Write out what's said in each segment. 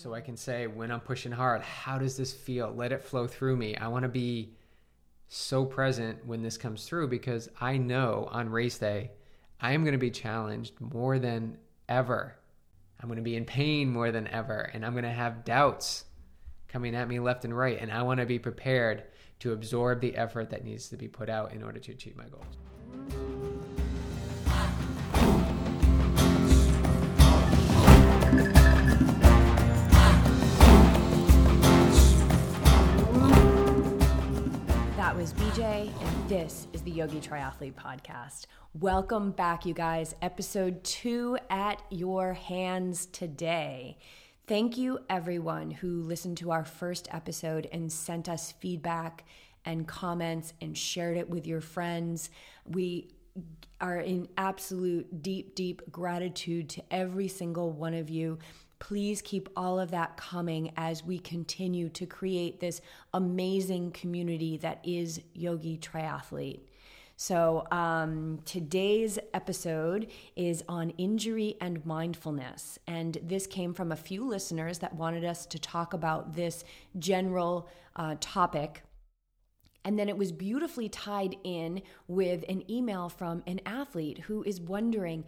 so I can say when I'm pushing hard, how does this feel? Let it flow through me. I want to be so present when this comes through because I know on race day, I am going to be challenged more than ever. I'm going to be in pain more than ever, and I'm going to have doubts coming at me left and right. And I want to be prepared to absorb the effort that needs to be put out in order to achieve my goals. Was BJ, and this is the Yogi Triathlete Podcast. Welcome back, you guys. Episode two at your hands today. Thank you, everyone who listened to our first episode and sent us feedback and comments and shared it with your friends. We are in absolute deep, deep gratitude to every single one of you please keep all of that coming as we continue to create this amazing community that is Yogi Triathlete. So, um, today's episode is on injury and mindfulness. And this came from a few listeners that wanted us to talk about this general uh, topic. And then it was beautifully tied in with an email from an athlete who is wondering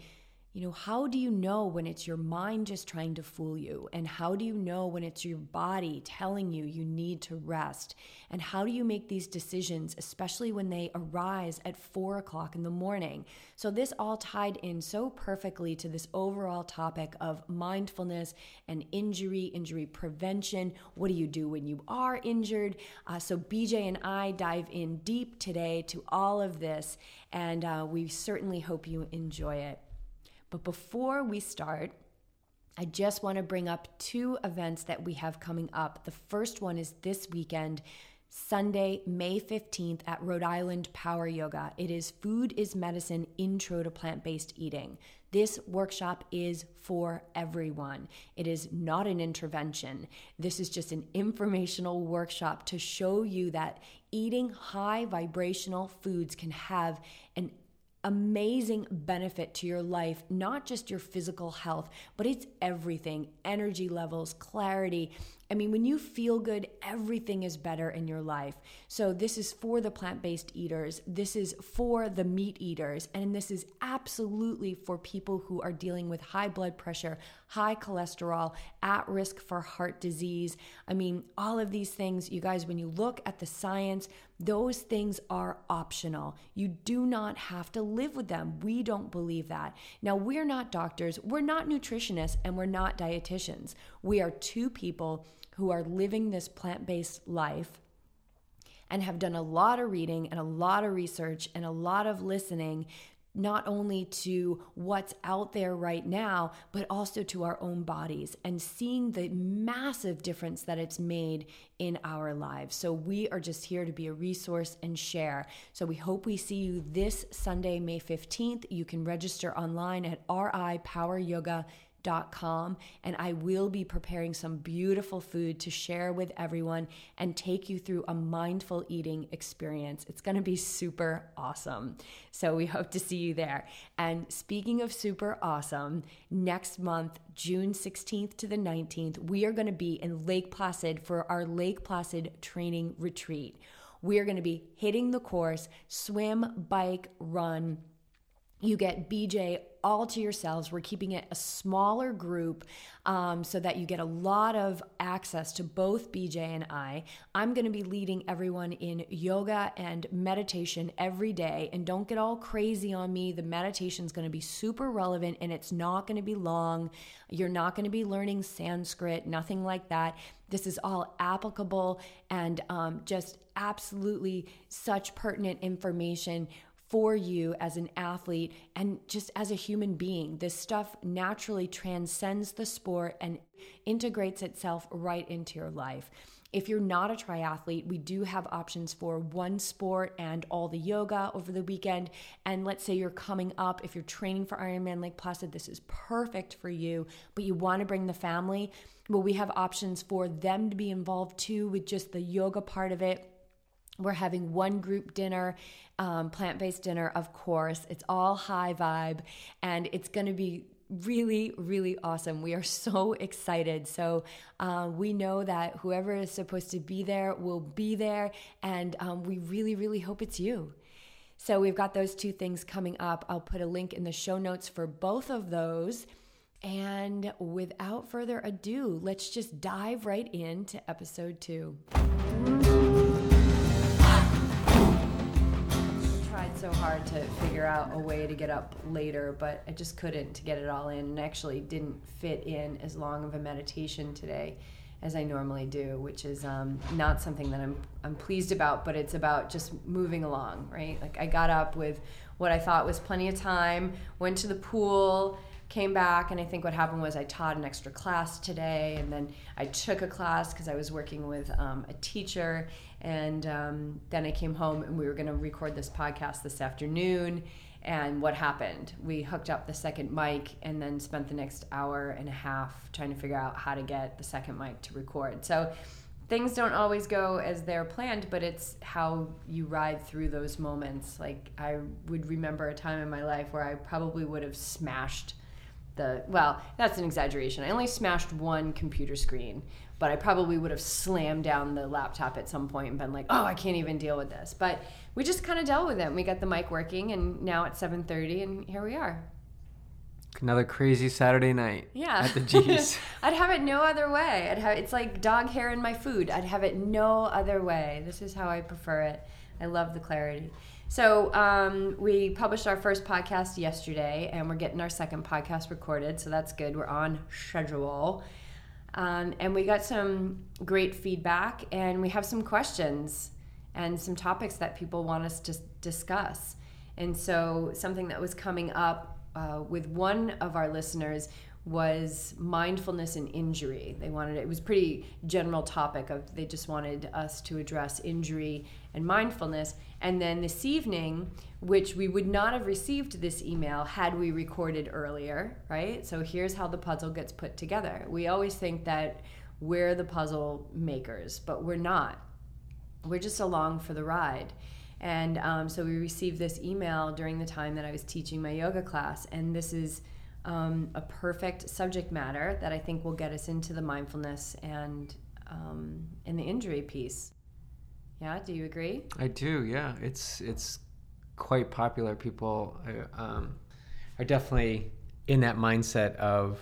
you know, how do you know when it's your mind just trying to fool you? And how do you know when it's your body telling you you need to rest? And how do you make these decisions, especially when they arise at four o'clock in the morning? So, this all tied in so perfectly to this overall topic of mindfulness and injury, injury prevention. What do you do when you are injured? Uh, so, BJ and I dive in deep today to all of this, and uh, we certainly hope you enjoy it. But before we start, I just want to bring up two events that we have coming up. The first one is this weekend, Sunday, May 15th at Rhode Island Power Yoga. It is Food is Medicine Intro to Plant Based Eating. This workshop is for everyone. It is not an intervention. This is just an informational workshop to show you that eating high vibrational foods can have amazing benefit to your life, not just your physical health, but it's everything energy levels, clarity, I mean, when you feel good, everything is better in your life. So, this is for the plant based eaters, this is for the meat eaters, and this is absolutely for people who are dealing with high blood pressure, high cholesterol, at risk for heart disease. I mean, all of these things, you guys, when you look at the science, those things are optional. You do not have to live with them. We don't believe that. Now, we're not doctors, we're not nutritionists, and we're not dietitians. We are two people who are living this plant based life and have done a lot of reading and a lot of research and a lot of listening not only to what's out there right now, but also to our own bodies and seeing the massive difference that it's made in our lives. So, we are just here to be a resource and share. So, we hope we see you this Sunday, May 15th. You can register online at ripoweryoga.com com, and I will be preparing some beautiful food to share with everyone and take you through a mindful eating experience. It's going to be super awesome. So we hope to see you there. And speaking of super awesome, next month, June 16th to the 19th, we are going to be in Lake Placid for our Lake Placid training retreat. We are going to be hitting the course, swim, bike, run. You get BJ all to yourselves. We're keeping it a smaller group um, so that you get a lot of access to both BJ and I. I'm going to be leading everyone in yoga and meditation every day. And don't get all crazy on me. The meditation is going to be super relevant and it's not going to be long. You're not going to be learning Sanskrit, nothing like that. This is all applicable and um, just absolutely such pertinent information for you as an athlete and just as a human being. This stuff naturally transcends the sport and integrates itself right into your life. If you're not a triathlete, we do have options for one sport and all the yoga over the weekend. And let's say you're coming up, if you're training for Ironman Lake Placid, this is perfect for you, but you want to bring the family. Well, we have options for them to be involved too with just the yoga part of it we're having one group dinner, um, plant based dinner, of course. It's all high vibe, and it's going to be really, really awesome. We are so excited. So uh, we know that whoever is supposed to be there will be there, and um, we really, really hope it's you. So we've got those two things coming up. I'll put a link in the show notes for both of those. And without further ado, let's just dive right into episode two. So hard to figure out a way to get up later, but I just couldn't to get it all in and actually didn't fit in as long of a meditation today as I normally do, which is um, not something that I'm, I'm pleased about, but it's about just moving along, right? Like I got up with what I thought was plenty of time, went to the pool, came back and i think what happened was i taught an extra class today and then i took a class because i was working with um, a teacher and um, then i came home and we were going to record this podcast this afternoon. And what happened? We hooked up the second mic and then spent the next hour and a half trying to figure out how to get the second mic to record. So things don't always go as they're planned, but it's how you ride through those moments. Like I would remember a time in my life where I probably would have smashed the well that's an exaggeration. I only smashed one computer screen but i probably would have slammed down the laptop at some point and been like oh i can't even deal with this. But we just kind of dealt with it. We got the mic working and now it's 7.30 and here we are. Another crazy saturday night yeah. at the g's. I'd have it no other way. I'd have it's like dog hair in my food. I'd have it no other way. This is how i prefer it. I love the clarity so um, we published our first podcast yesterday, and we're getting our second podcast recorded. So that's good. We're on schedule. Um, and we got some great feedback, and we have some questions and some topics that people want us to discuss. And so, something that was coming up uh, with one of our listeners was mindfulness and injury. They wanted it was pretty general topic of they just wanted us to address injury and mindfulness. And then this evening, which we would not have received this email had we recorded earlier, right? So here's how the puzzle gets put together. We always think that we're the puzzle makers, but we're not. We're just along for the ride. And um, so we received this email during the time that I was teaching my yoga class, and this is um, a perfect subject matter that I think will get us into the mindfulness and um, in the injury piece. Yeah, do you agree? I do. Yeah, it's it's quite popular. People uh, um, are definitely in that mindset of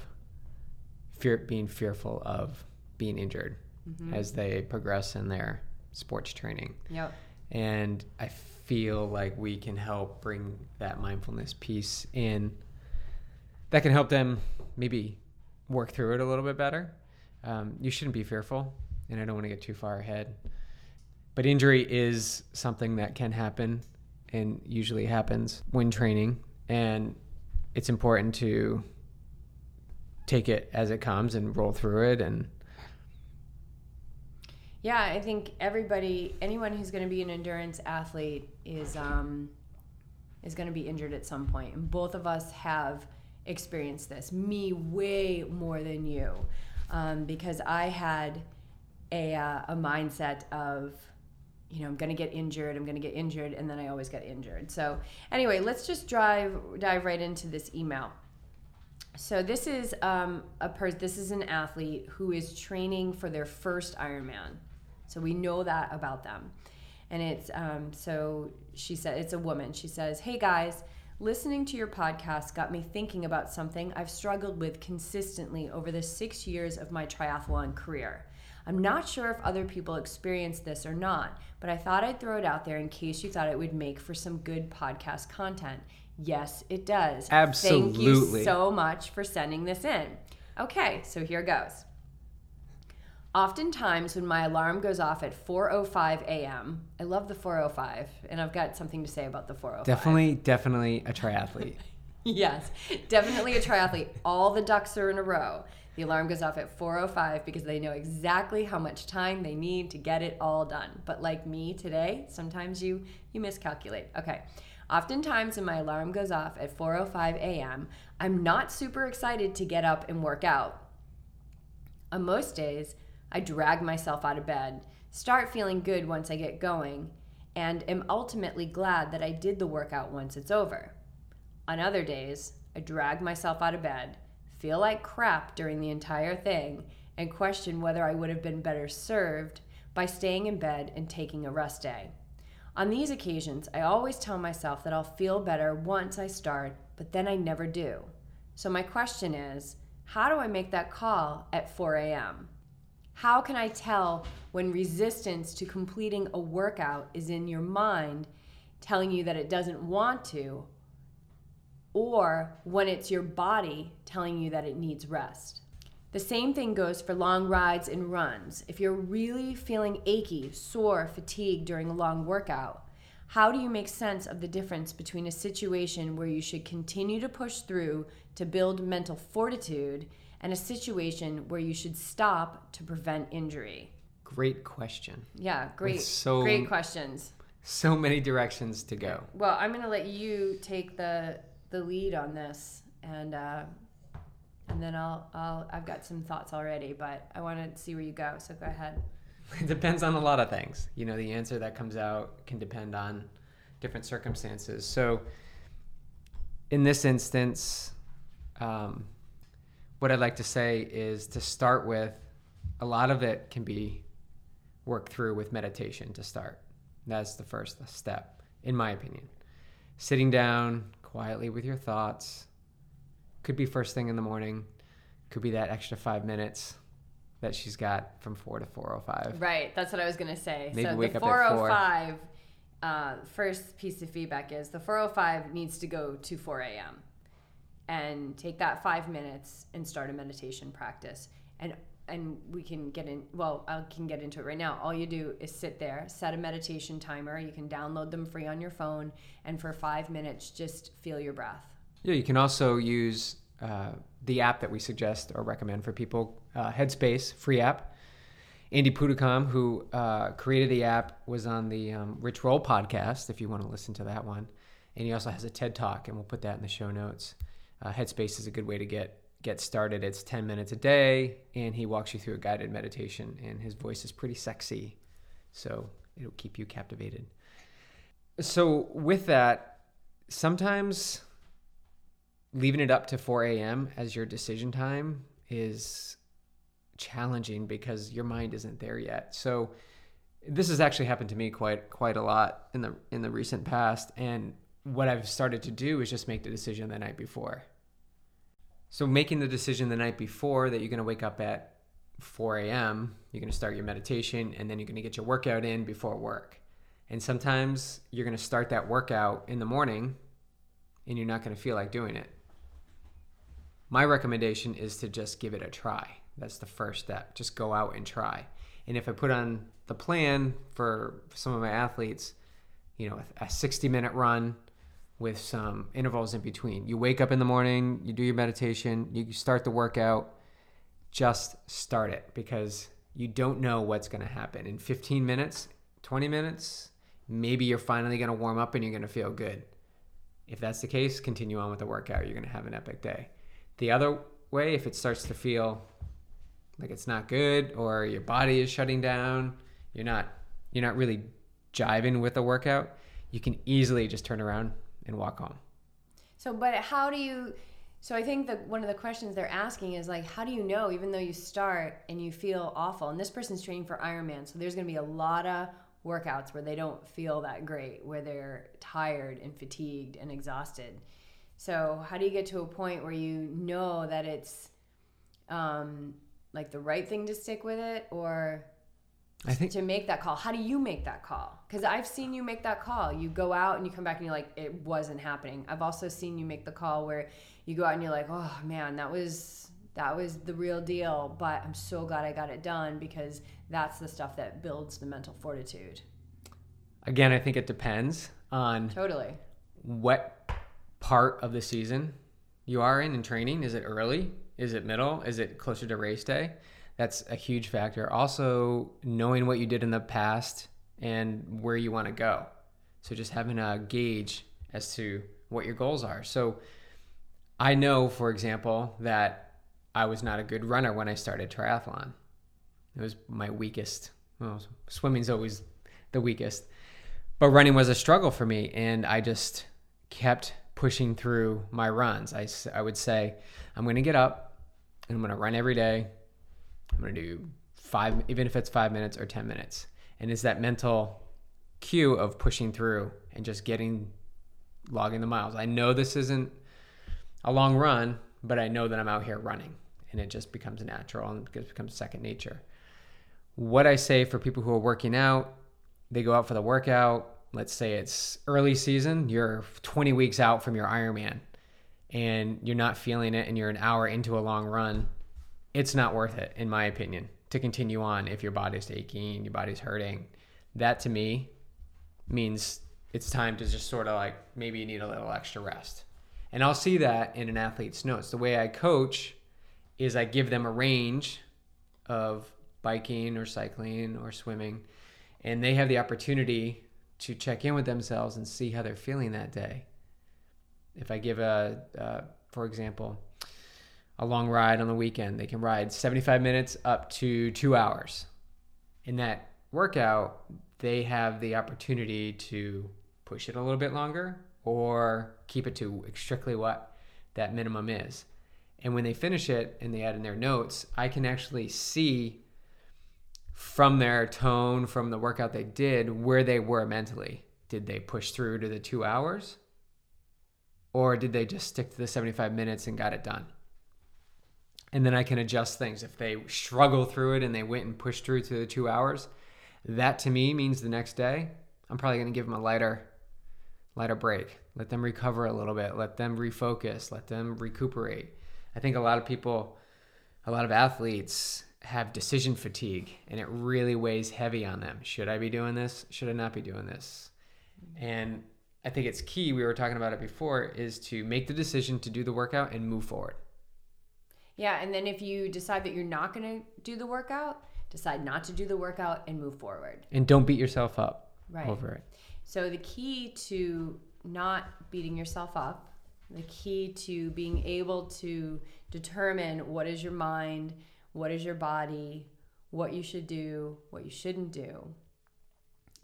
fear, being fearful of being injured mm-hmm. as they progress in their sports training. Yep. And I feel like we can help bring that mindfulness piece in that can help them maybe work through it a little bit better. Um, you shouldn't be fearful, and I don't want to get too far ahead. But injury is something that can happen and usually happens when training, and it's important to take it as it comes and roll through it and yeah i think everybody anyone who's going to be an endurance athlete is um is going to be injured at some point and both of us have experienced this, me way more than you, um, because I had a, uh, a mindset of, you know, I'm going to get injured, I'm going to get injured, and then I always get injured. So, anyway, let's just drive dive right into this email. So this is um, a person. This is an athlete who is training for their first Ironman. So we know that about them, and it's um, so she said it's a woman. She says, "Hey guys, Listening to your podcast got me thinking about something I've struggled with consistently over the six years of my triathlon career. I'm not sure if other people experience this or not, but I thought I'd throw it out there in case you thought it would make for some good podcast content. Yes, it does. Absolutely. Thank you so much for sending this in. Okay, so here goes. Oftentimes, when my alarm goes off at 4:05 a.m., I love the 4:05, and I've got something to say about the 4:05. Definitely, definitely a triathlete. yes, definitely a triathlete. All the ducks are in a row. The alarm goes off at 4:05 because they know exactly how much time they need to get it all done. But like me today, sometimes you you miscalculate. Okay. Oftentimes when my alarm goes off at 4:05 a.m., I'm not super excited to get up and work out. On most days, I drag myself out of bed, start feeling good once I get going, and am ultimately glad that I did the workout once it's over. On other days, I drag myself out of bed, feel like crap during the entire thing, and question whether I would have been better served by staying in bed and taking a rest day. On these occasions, I always tell myself that I'll feel better once I start, but then I never do. So, my question is how do I make that call at 4 a.m.? How can I tell when resistance to completing a workout is in your mind telling you that it doesn't want to, or when it's your body telling you that it needs rest? The same thing goes for long rides and runs. If you're really feeling achy, sore, fatigued during a long workout, how do you make sense of the difference between a situation where you should continue to push through to build mental fortitude and a situation where you should stop to prevent injury? Great question. Yeah, great. so- great questions. So many directions to go. Well, I'm going to let you take the the lead on this and uh, and then I'll I'll I've got some thoughts already, but I want to see where you go. So go ahead. It depends on a lot of things. You know, the answer that comes out can depend on different circumstances. So, in this instance, um, what I'd like to say is to start with, a lot of it can be worked through with meditation to start. That's the first step, in my opinion. Sitting down quietly with your thoughts, could be first thing in the morning, could be that extra five minutes that she's got from four to four o five. Right, that's what I was gonna say. Maybe so wake the up at four. 405 uh, first piece of feedback is the 405 needs to go to 4 a.m. and take that five minutes and start a meditation practice. And and we can get in. Well, I can get into it right now. All you do is sit there, set a meditation timer. You can download them free on your phone, and for five minutes, just feel your breath. Yeah, you can also use uh, the app that we suggest or recommend for people, uh, Headspace, free app. Andy Puddicombe, who uh, created the app, was on the um, Rich Roll podcast, if you want to listen to that one. And he also has a TED Talk, and we'll put that in the show notes. Uh, Headspace is a good way to get get started. It's 10 minutes a day, and he walks you through a guided meditation, and his voice is pretty sexy. So it'll keep you captivated. So, with that, sometimes leaving it up to 4 a.m. as your decision time is challenging because your mind isn't there yet. So this has actually happened to me quite quite a lot in the in the recent past and what I've started to do is just make the decision the night before. So making the decision the night before that you're going to wake up at 4 a.m., you're going to start your meditation, and then you're going to get your workout in before work. And sometimes you're going to start that workout in the morning and you're not going to feel like doing it. My recommendation is to just give it a try. That's the first step. Just go out and try. And if I put on the plan for some of my athletes, you know, a 60 minute run with some intervals in between. You wake up in the morning, you do your meditation, you start the workout, just start it because you don't know what's going to happen. In 15 minutes, 20 minutes, maybe you're finally going to warm up and you're going to feel good. If that's the case, continue on with the workout. You're going to have an epic day. The other way, if it starts to feel like it's not good or your body is shutting down, you're not you're not really jiving with the workout, you can easily just turn around and walk home. So, but how do you? So, I think that one of the questions they're asking is like, how do you know, even though you start and you feel awful, and this person's training for Ironman, so there's going to be a lot of workouts where they don't feel that great, where they're tired and fatigued and exhausted. So, how do you get to a point where you know that it's um, like the right thing to stick with it, or I think to make that call? How do you make that call? Because I've seen you make that call. You go out and you come back and you're like, it wasn't happening. I've also seen you make the call where you go out and you're like, oh man, that was that was the real deal. But I'm so glad I got it done because that's the stuff that builds the mental fortitude. again, I think it depends on Totally. what part of the season you are in in training. Is it early? Is it middle? Is it closer to race day? That's a huge factor. Also, knowing what you did in the past and where you want to go. So, just having a gauge as to what your goals are. So, I know, for example, that I was not a good runner when I started triathlon. It was my weakest. Well, swimming's always the weakest, but running was a struggle for me, and I just kept pushing through my runs. I, I would say, I'm going to get up and I'm going to run every day. I'm going to do five, even if it's five minutes or 10 minutes. And it's that mental cue of pushing through and just getting, logging the miles. I know this isn't a long run, but I know that I'm out here running and it just becomes natural and it becomes second nature. What I say for people who are working out, they go out for the workout. Let's say it's early season, you're 20 weeks out from your Ironman and you're not feeling it and you're an hour into a long run. It's not worth it, in my opinion, to continue on if your body's aching, your body's hurting. That to me means it's time to just sort of like maybe you need a little extra rest. And I'll see that in an athlete's notes. The way I coach is I give them a range of biking or cycling or swimming, and they have the opportunity to check in with themselves and see how they're feeling that day. If I give a, uh, for example, a long ride on the weekend, they can ride 75 minutes up to two hours. In that workout, they have the opportunity to push it a little bit longer or keep it to strictly what that minimum is. And when they finish it and they add in their notes, I can actually see from their tone, from the workout they did, where they were mentally. Did they push through to the two hours? Or did they just stick to the 75 minutes and got it done? And then I can adjust things. If they struggle through it and they went and pushed through to the two hours, that to me means the next day, I'm probably going to give them a lighter, lighter break. Let them recover a little bit. Let them refocus. Let them recuperate I think a lot of people, a lot of athletes have decision fatigue and it really weighs heavy on them. Should I be doing this? Should I not be doing this? And I think it's key, we were talking about it before, is to make the decision to do the workout and move forward. Yeah, and then if you decide that you're not going to do the workout, decide not to do the workout and move forward. And don't beat yourself up right. over it. So the key to not beating yourself up the key to being able to determine what is your mind, what is your body, what you should do, what you shouldn't do.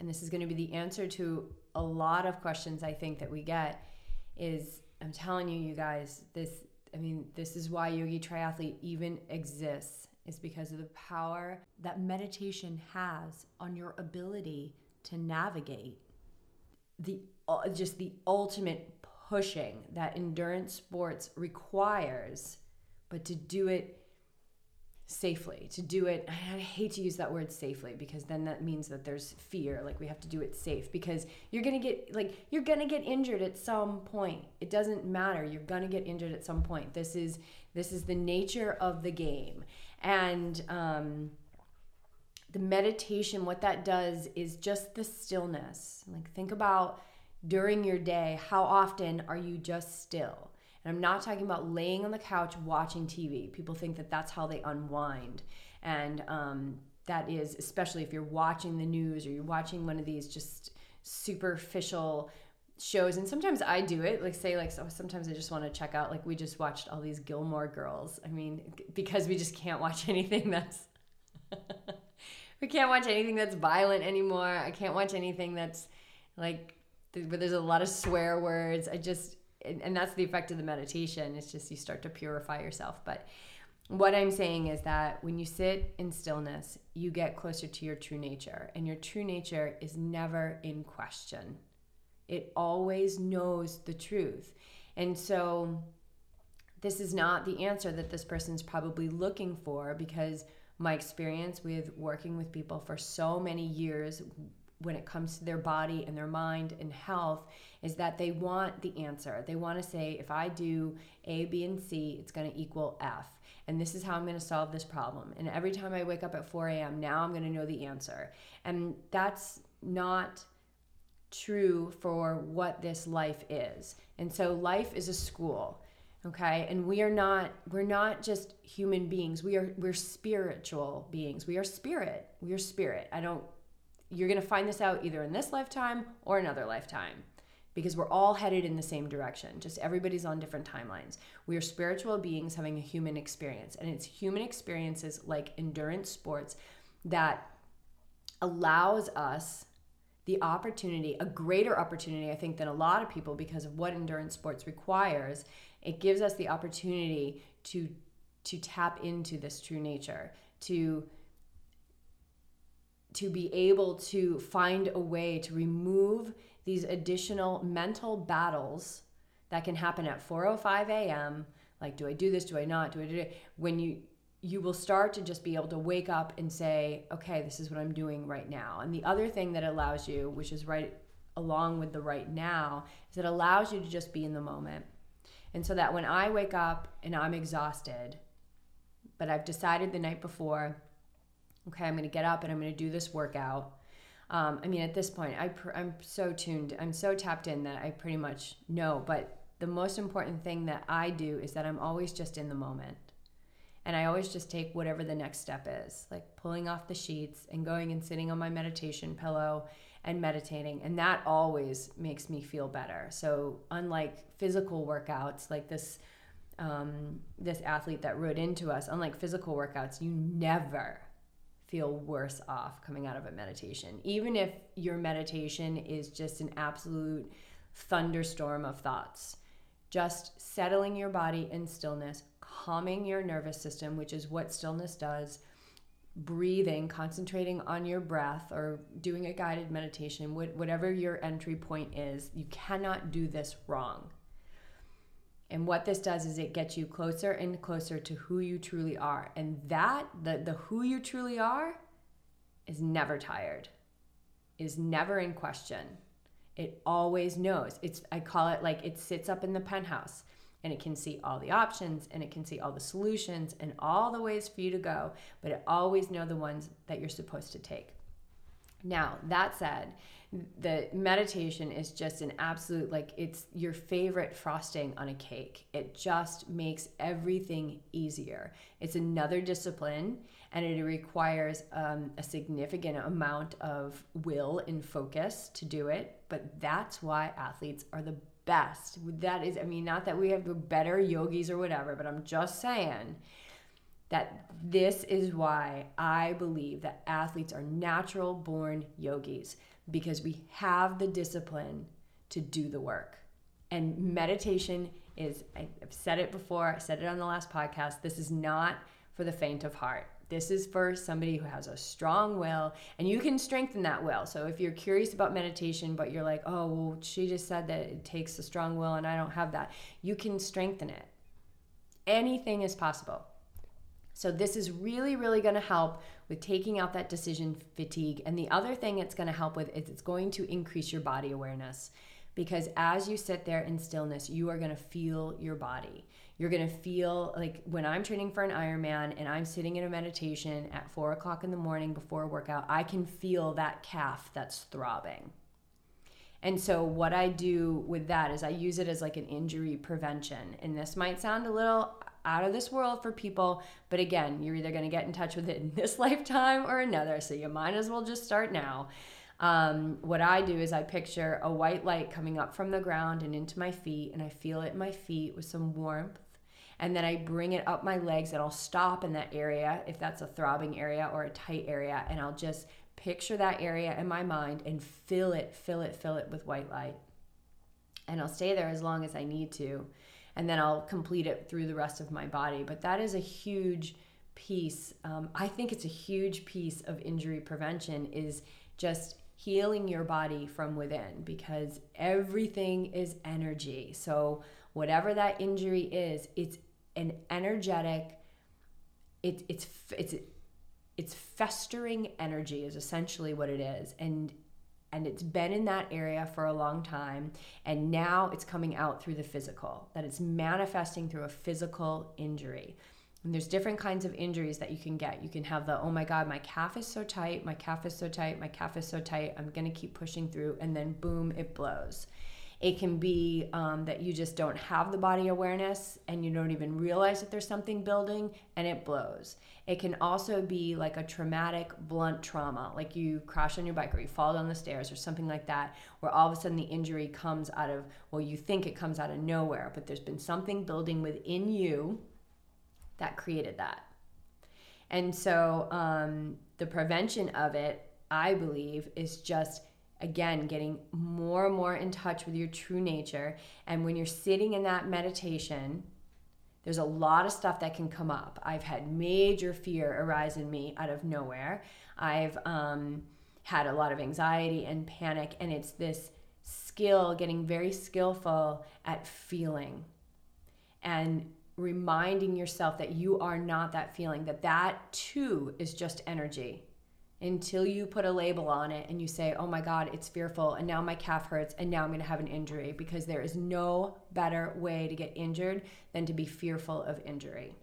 And this is going to be the answer to a lot of questions I think that we get is I'm telling you you guys this I mean this is why yogi triathlete even exists is because of the power that meditation has on your ability to navigate the uh, just the ultimate pushing that endurance sports requires, but to do it safely, to do it, I hate to use that word safely because then that means that there's fear. Like we have to do it safe because you're to get, like, you're to get injured at some point. It doesn't matter. You're to get injured at some point. This is, this is the nature of the game. And, um, the meditation, what that does is just the stillness. Like, think about during your day, how often are you just still? And I'm not talking about laying on the couch watching TV. People think that that's how they unwind. And um, that is, especially if you're watching the news or you're watching one of these just superficial shows and sometimes i do it like say like so sometimes i just want to check out like we just watched all these gilmore girls i mean because we just can't watch anything that's we can't watch anything that's violent anymore i can't watch anything that's like where there's a lot of swear words. I just, and that's the effect of the meditation. It's just you start to purify yourself. But what I'm saying is that when you sit in stillness, you get closer to your true nature, and your true nature is never in question. It always knows the truth. And so, this is not the answer that this person's probably looking for because my experience with working with people for so many years when it comes to their body and their mind and health is that they want the answer. They want to say, if I do A, B, and C, it's going to equal F. And this is how I'm going to solve this problem. And every time I wake up at 4 a.m., now I'm going to know the answer. And that's not true for what this life is. And so life is a school okay and we are not we're not just human beings we are we're spiritual beings we are spirit we are spirit i don't you're going to find this out either in this lifetime or another lifetime because we're all headed in the same direction. Just everybody's on different timelines. We are spiritual beings having a human experience, and it's human experiences like endurance sports that allows us the opportunity, a greater opportunity, I think, than a lot of people because of what endurance sports requires. It gives us the opportunity to to tap into this true nature, to to be able to find a way to remove these additional mental battles that can happen at 4:05 a.m. Like, do I do this? Do I not? Do I do it? When you you will start to just be able to wake up and say, okay, this is what I'm doing right now. And the other thing that allows you, which is right along with the right now, is it allows you to just be in the moment. And so that when I wake up and I'm exhausted, but I've decided the night before, okay, I'm going to get up and I'm going to do this workout. Um, I mean, at this point, I pr- I'm so tuned, I'm so tapped in that I pretty much know. But the most important thing that I do is that I'm always just in the moment. And I always just take whatever the next step is, like pulling off the sheets and going and sitting on my meditation pillow and meditating. And that always makes me feel better. So, unlike physical workouts, like this. Um, this athlete that wrote into us, unlike physical workouts, you never feel worse off coming out of a meditation. Even if your meditation is just an absolute thunderstorm of thoughts, just settling your body in stillness, calming your nervous system, which is what stillness does, breathing, concentrating on your breath, or doing a guided meditation, whatever your entry point is, you cannot do this wrong. And what this does is it gets you closer and closer to who you truly are. And that, the, the who you truly are, is never tired, is never in question. It always knows. It's I call it like it sits up in the penthouse and it can see all the options and it can see all the solutions and all the ways for you to go, but it always know the ones that you're supposed to take. Now, that said, the meditation is just an absolute like it's your favorite frosting on a cake. It just makes everything easier. It's another discipline and it requires um, a significant amount of will and focus to do it. But that's why athletes are the best. That is, I mean, not that we have better yogis or whatever, but I'm just saying that this is why I believe that athletes are natural born yogis because we have the discipline to do the work. And meditation is, I've said it before, I said it on the last podcast, this is not for the faint of heart. This is for somebody who has a strong will, and you can strengthen that will. So if you're curious about meditation, but you're like, oh, well, she just said that it takes a strong will, and I don't have that, you can strengthen it. Anything is possible. So this is really, really going to help with taking out that decision fatigue. And the other thing it's going to help with is it's going to increase your body awareness because as you sit there in stillness, you are going to feel your body. You're going to feel like when I'm training for an Ironman and I'm sitting in a meditation at four o'clock in the morning before a workout, I can feel that calf that's throbbing. And so, what I do with that is I use it as like an injury prevention. And this might sound a little out of this world for people, but again, you're either going to get in touch with it in this lifetime or another. So, you might as well just start now. Um, what I do is I picture a white light coming up from the ground and into my feet, and I feel it in my feet with some warmth and then I bring it up my legs and I'll stop in that area if that's a throbbing area or a tight area and I'll just picture that area in my mind and fill it, fill it, fill it with white light. And I'll stay there as long as I need to. And then I'll complete it through the rest of my body. But that is a huge piece. Um, I think it's a huge piece of injury prevention is just healing your body from within because everything is energy. So whatever that injury is, it's an energetic it, it's it's it's festering energy is essentially what it is and and it's been in that area for a long time and now it's coming out through the physical that it's manifesting through a physical injury. And there's different kinds of injuries that you can get. You can have the oh my god my calf is so tight my calf is so tight my calf is so tight i'm going to keep pushing through and then boom it blows it can be um, that you just don't have the body awareness and you don't even realize that there's something building and it blows. It can also be like a traumatic, blunt trauma, like you crash on your bike or you fall down the stairs or something like that, where all of a sudden the injury comes out of, well, you think it comes out of nowhere, but there's been something building within you that created that. And so um, the prevention of it, I believe, is just again, getting more and more in touch with your true nature. And when you're sitting in that meditation, there's a lot of stuff that can come up. I've had major fear arise in me out of nowhere. I've um, had a lot of anxiety and panic, and it's this skill, getting very skillful at feeling and reminding yourself that you are not that feeling, that that too is just energy until you put a label on it and you say, oh my God, it's fearful, and now my calf hurts, and now I'm gonna have an injury, because there is no better way to get injured than to be fearful of injury.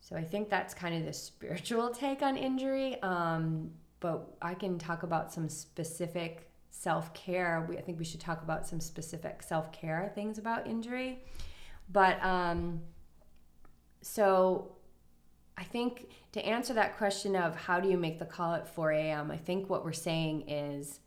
So I think that's kind of the spiritual take on injury. Um, but I can talk about some specific self care. I think we should talk about some specific self care things about injury. But um, so I think to answer that question of how do you make the call at 4 a.m., I think what we're saying is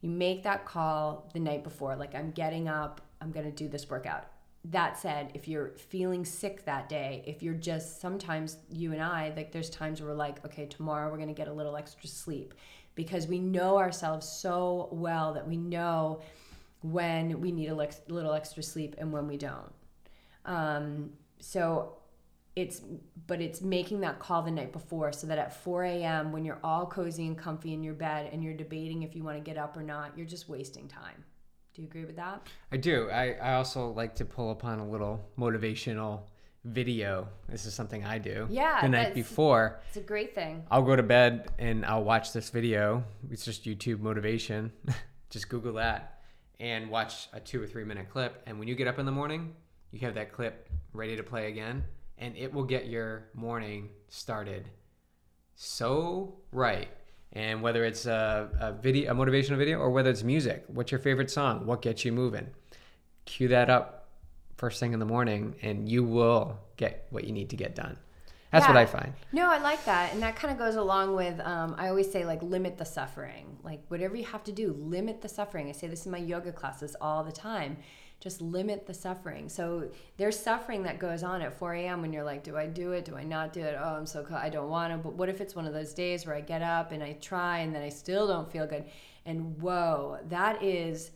you make that call the night before, like I'm getting up, I'm going to do this workout. That said, if you're feeling sick that day, if you're just sometimes you and I, like there's times where we're like, okay, tomorrow we're going to get a little extra sleep because we know ourselves so well that we know when we need a little extra sleep and when we don't. Um, so it's but it's making that call the night before so that at 4 a.m when you're all cozy and comfy in your bed and you're debating if you want to get up or not you're just wasting time. Do you agree with that? I do. I, I also like to pull upon a little motivational video. This is something i do yeah the night before. It's a great thing. I'll go to bed and i'll watch this video. It's just youtube motivation. Just google that and watch a two or three minute clip. And when you get up in the morning you have that clip ready to play again and it will get your morning started so right. And whether it's a, a video, a motivational video, or whether it's music, what's your favorite song? What gets you moving? Cue that up first thing in the morning, and you will get what you need to get done. That's yeah. what I find. No, I like that. And that kind of goes along with, um, I always say, like, limit the suffering. Like, whatever you have to do, limit the suffering. I say this in my yoga classes all the time just limit the suffering. So there's suffering that goes on at 4 a.m. when you're like, do I do it? Do I not do it? Oh, I'm so I don't want to. But what if it's one of those days where I get up and I try and then I still don't feel good? And whoa, that is,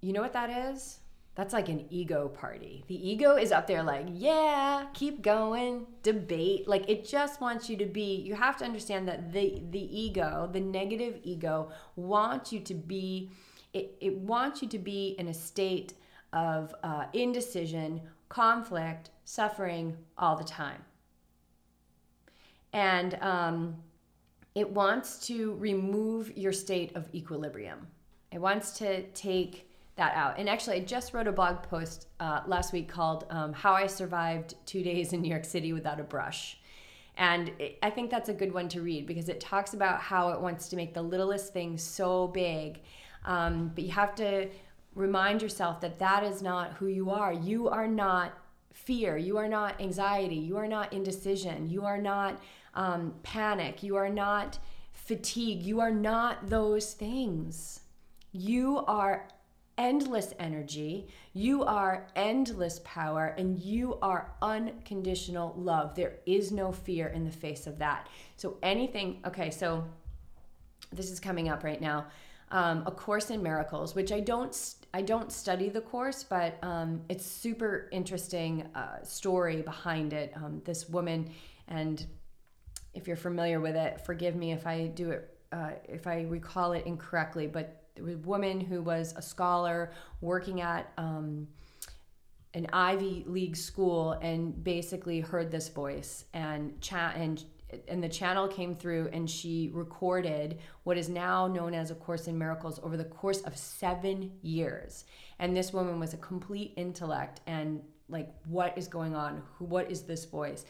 you know what that is? That's like an ego party. The ego is up there like, yeah, keep going, debate. Like it just wants you to be you have to understand that the the ego, the negative ego wants you to be it, it wants you to be in a state of uh, indecision, conflict, suffering all the time. And um, it wants to remove your state of equilibrium. It wants to take that out. And actually, I just wrote a blog post uh, last week called um, How I Survived Two Days in New York City Without a Brush. And it, I think that's a good one to read because it talks about how it wants to make the littlest things so big um, but you have to remind yourself that that is not who you are. You are not fear. You are not anxiety. You are not indecision. You are not um, panic. You are not fatigue. You are not those things. You are endless energy. You are endless power and you are unconditional love. There is no fear in the face of that. So, anything, okay, so this is coming up right now um, a course in miracles, which I don't I don't study the course, but um, it's super interesting uh, story behind it. Um, this woman, and if you're familiar with it, forgive me if I do it uh, if I recall it incorrectly, but a woman who was a scholar working at um, an Ivy League school and basically heard this voice and chat and and the channel came through and she recorded what is now known as a course in miracles over the course of seven years. And this woman was a complete intellect and like what is going on? Who, what is this voice?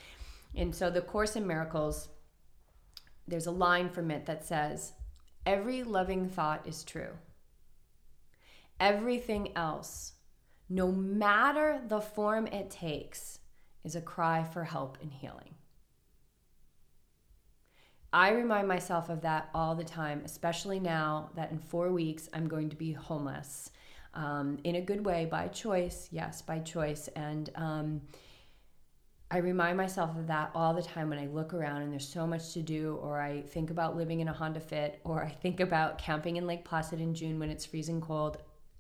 And so the course in miracles there's a line from it that says every loving thought is true. Everything else no matter the form it takes is a cry for help and healing I remind myself of that all the time, especially now that in four weeks I'm going to be homeless. Um, in a good way, by choice, yes, by choice. And um, I remind myself of that all the time when I look around and there's so much to do, or I think about living in a Honda Fit, or I think about camping in Lake Placid in June when it's freezing cold.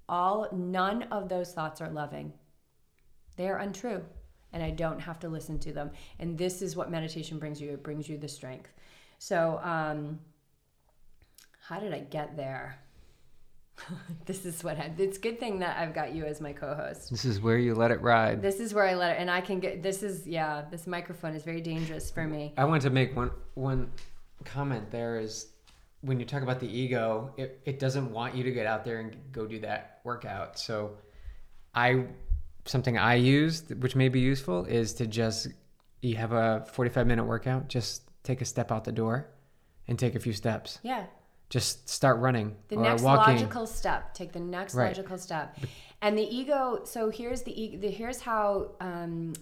All none of those thoughts are loving. They are untrue, and I don't have to listen to them. And this is what meditation brings you. It brings you the strength. So, um, how did I get there? this is what I, it's good thing that I've got you as my co-host. This is where you let it ride. This is where I let it, and I can get. This is yeah. This microphone is very dangerous for me. I want to make one one comment. There is when you talk about the ego, it it doesn't want you to get out there and go do that workout. So, I something I use which may be useful is to just you have a forty five minute workout. Just take a step out the door, and take a few steps. Yeah. Just start running the next walking. logical step. Take the next Right. logical step. And the ego so here's the, e- the here's how um,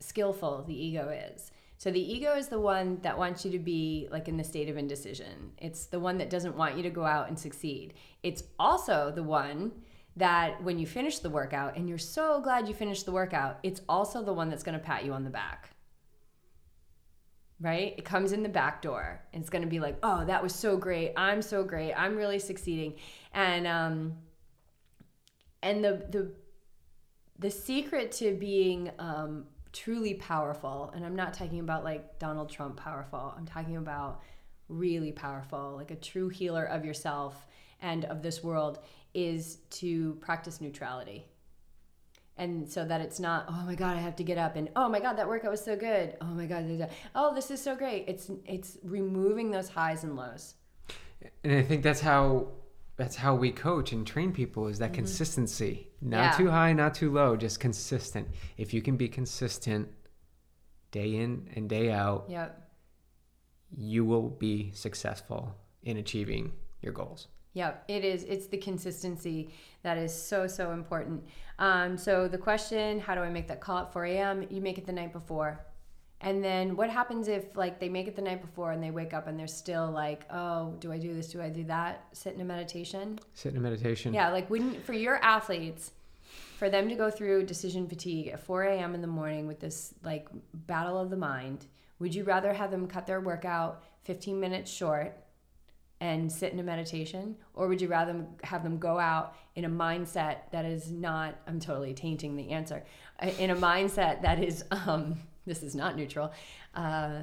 skillful the ego is. So the ego is the one that wants you to be like in the state of indecision. It's the one that doesn't want you to go out and succeed. It's also the one that when you finish the workout and you're so glad you finished the workout it's also the one that's going to pat you on the back right? It comes in the back door and it's going to be like, oh, that was so great. I'm so great. I'm really succeeding. And, um, and the, the, the secret to being, um, truly powerful, and I'm not talking about like Donald Trump powerful, I'm talking about really powerful, like a true healer of yourself and of this world, is to practice neutrality and so that it's not oh my god i have to get up and oh my god that workout was so good oh my god oh this is so great it's it's removing those highs and lows And I think that's how that's how we coach and train people is that consistency. Not Mm-hmm. Yeah. too high, not too low, just consistent. If you can be consistent day in and day out, yep you will be successful in achieving your goals. Yep, it is. It's the consistency that is so, so important. Um, so, the question how do I make that call at 4 a.m.? You make it the night before. And then what happens if, like, they make it the night before and they wake up and they're still like, oh, do I do this? Do I do that? Sit in a meditation? Sit in a meditation. Yeah, like when for your athletes, for them to go through decision fatigue at 4 a.m. in the morning with this like battle of the mind, would you rather have them cut their workout 15 minutes short and sit in a meditation, or would you rather have them go out in a mindset that is not? I'm totally tainting the answer. uh, In a mindset that is, um, this is not neutral, uh,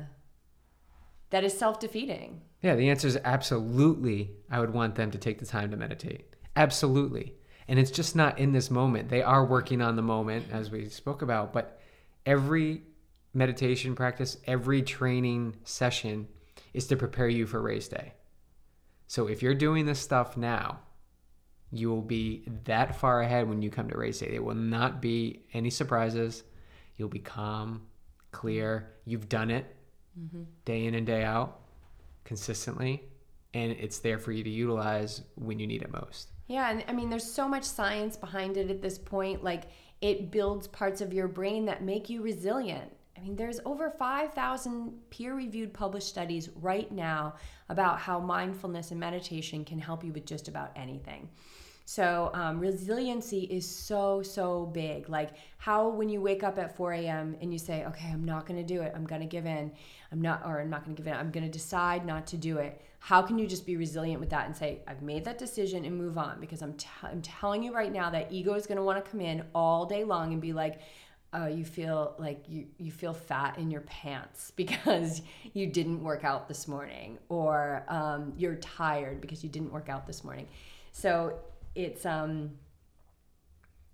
that is self-defeating. Yeah, the answer is absolutely. I would want them to take the time to meditate. Absolutely. And it's just not in this moment. They are working on the moment, as we spoke about, but every meditation practice, every training session is to prepare you for race day. So if you're doing this stuff now, you will be that far ahead when you come to race day. There will not be any surprises. You'll be calm, clear. You've done it mm-hmm. day in and day out consistently and it's there for you to utilize when you need it most. Yeah, and I mean, there's so much science behind it at this point. Like, it builds parts of your brain that make you resilient. I mean, there's over 5,000 peer reviewed published studies right now about how mindfulness and meditation can help you with just about anything. So, um, resiliency is so, so big. Like, how when you wake up at 4 a.m. and you say, okay, I'm not going to do it, I'm going to give in, I'm not, or I'm not going to give in, I'm going to decide not to do it. How can you just be resilient with that and say, I've made that decision and move on? Because I'm, t- I'm telling you right now that ego is going to want to come in all day long and be like, oh, you feel like you, you feel fat in your pants because you didn't work out this morning, or um, you're tired because you didn't work out this morning. So it's um,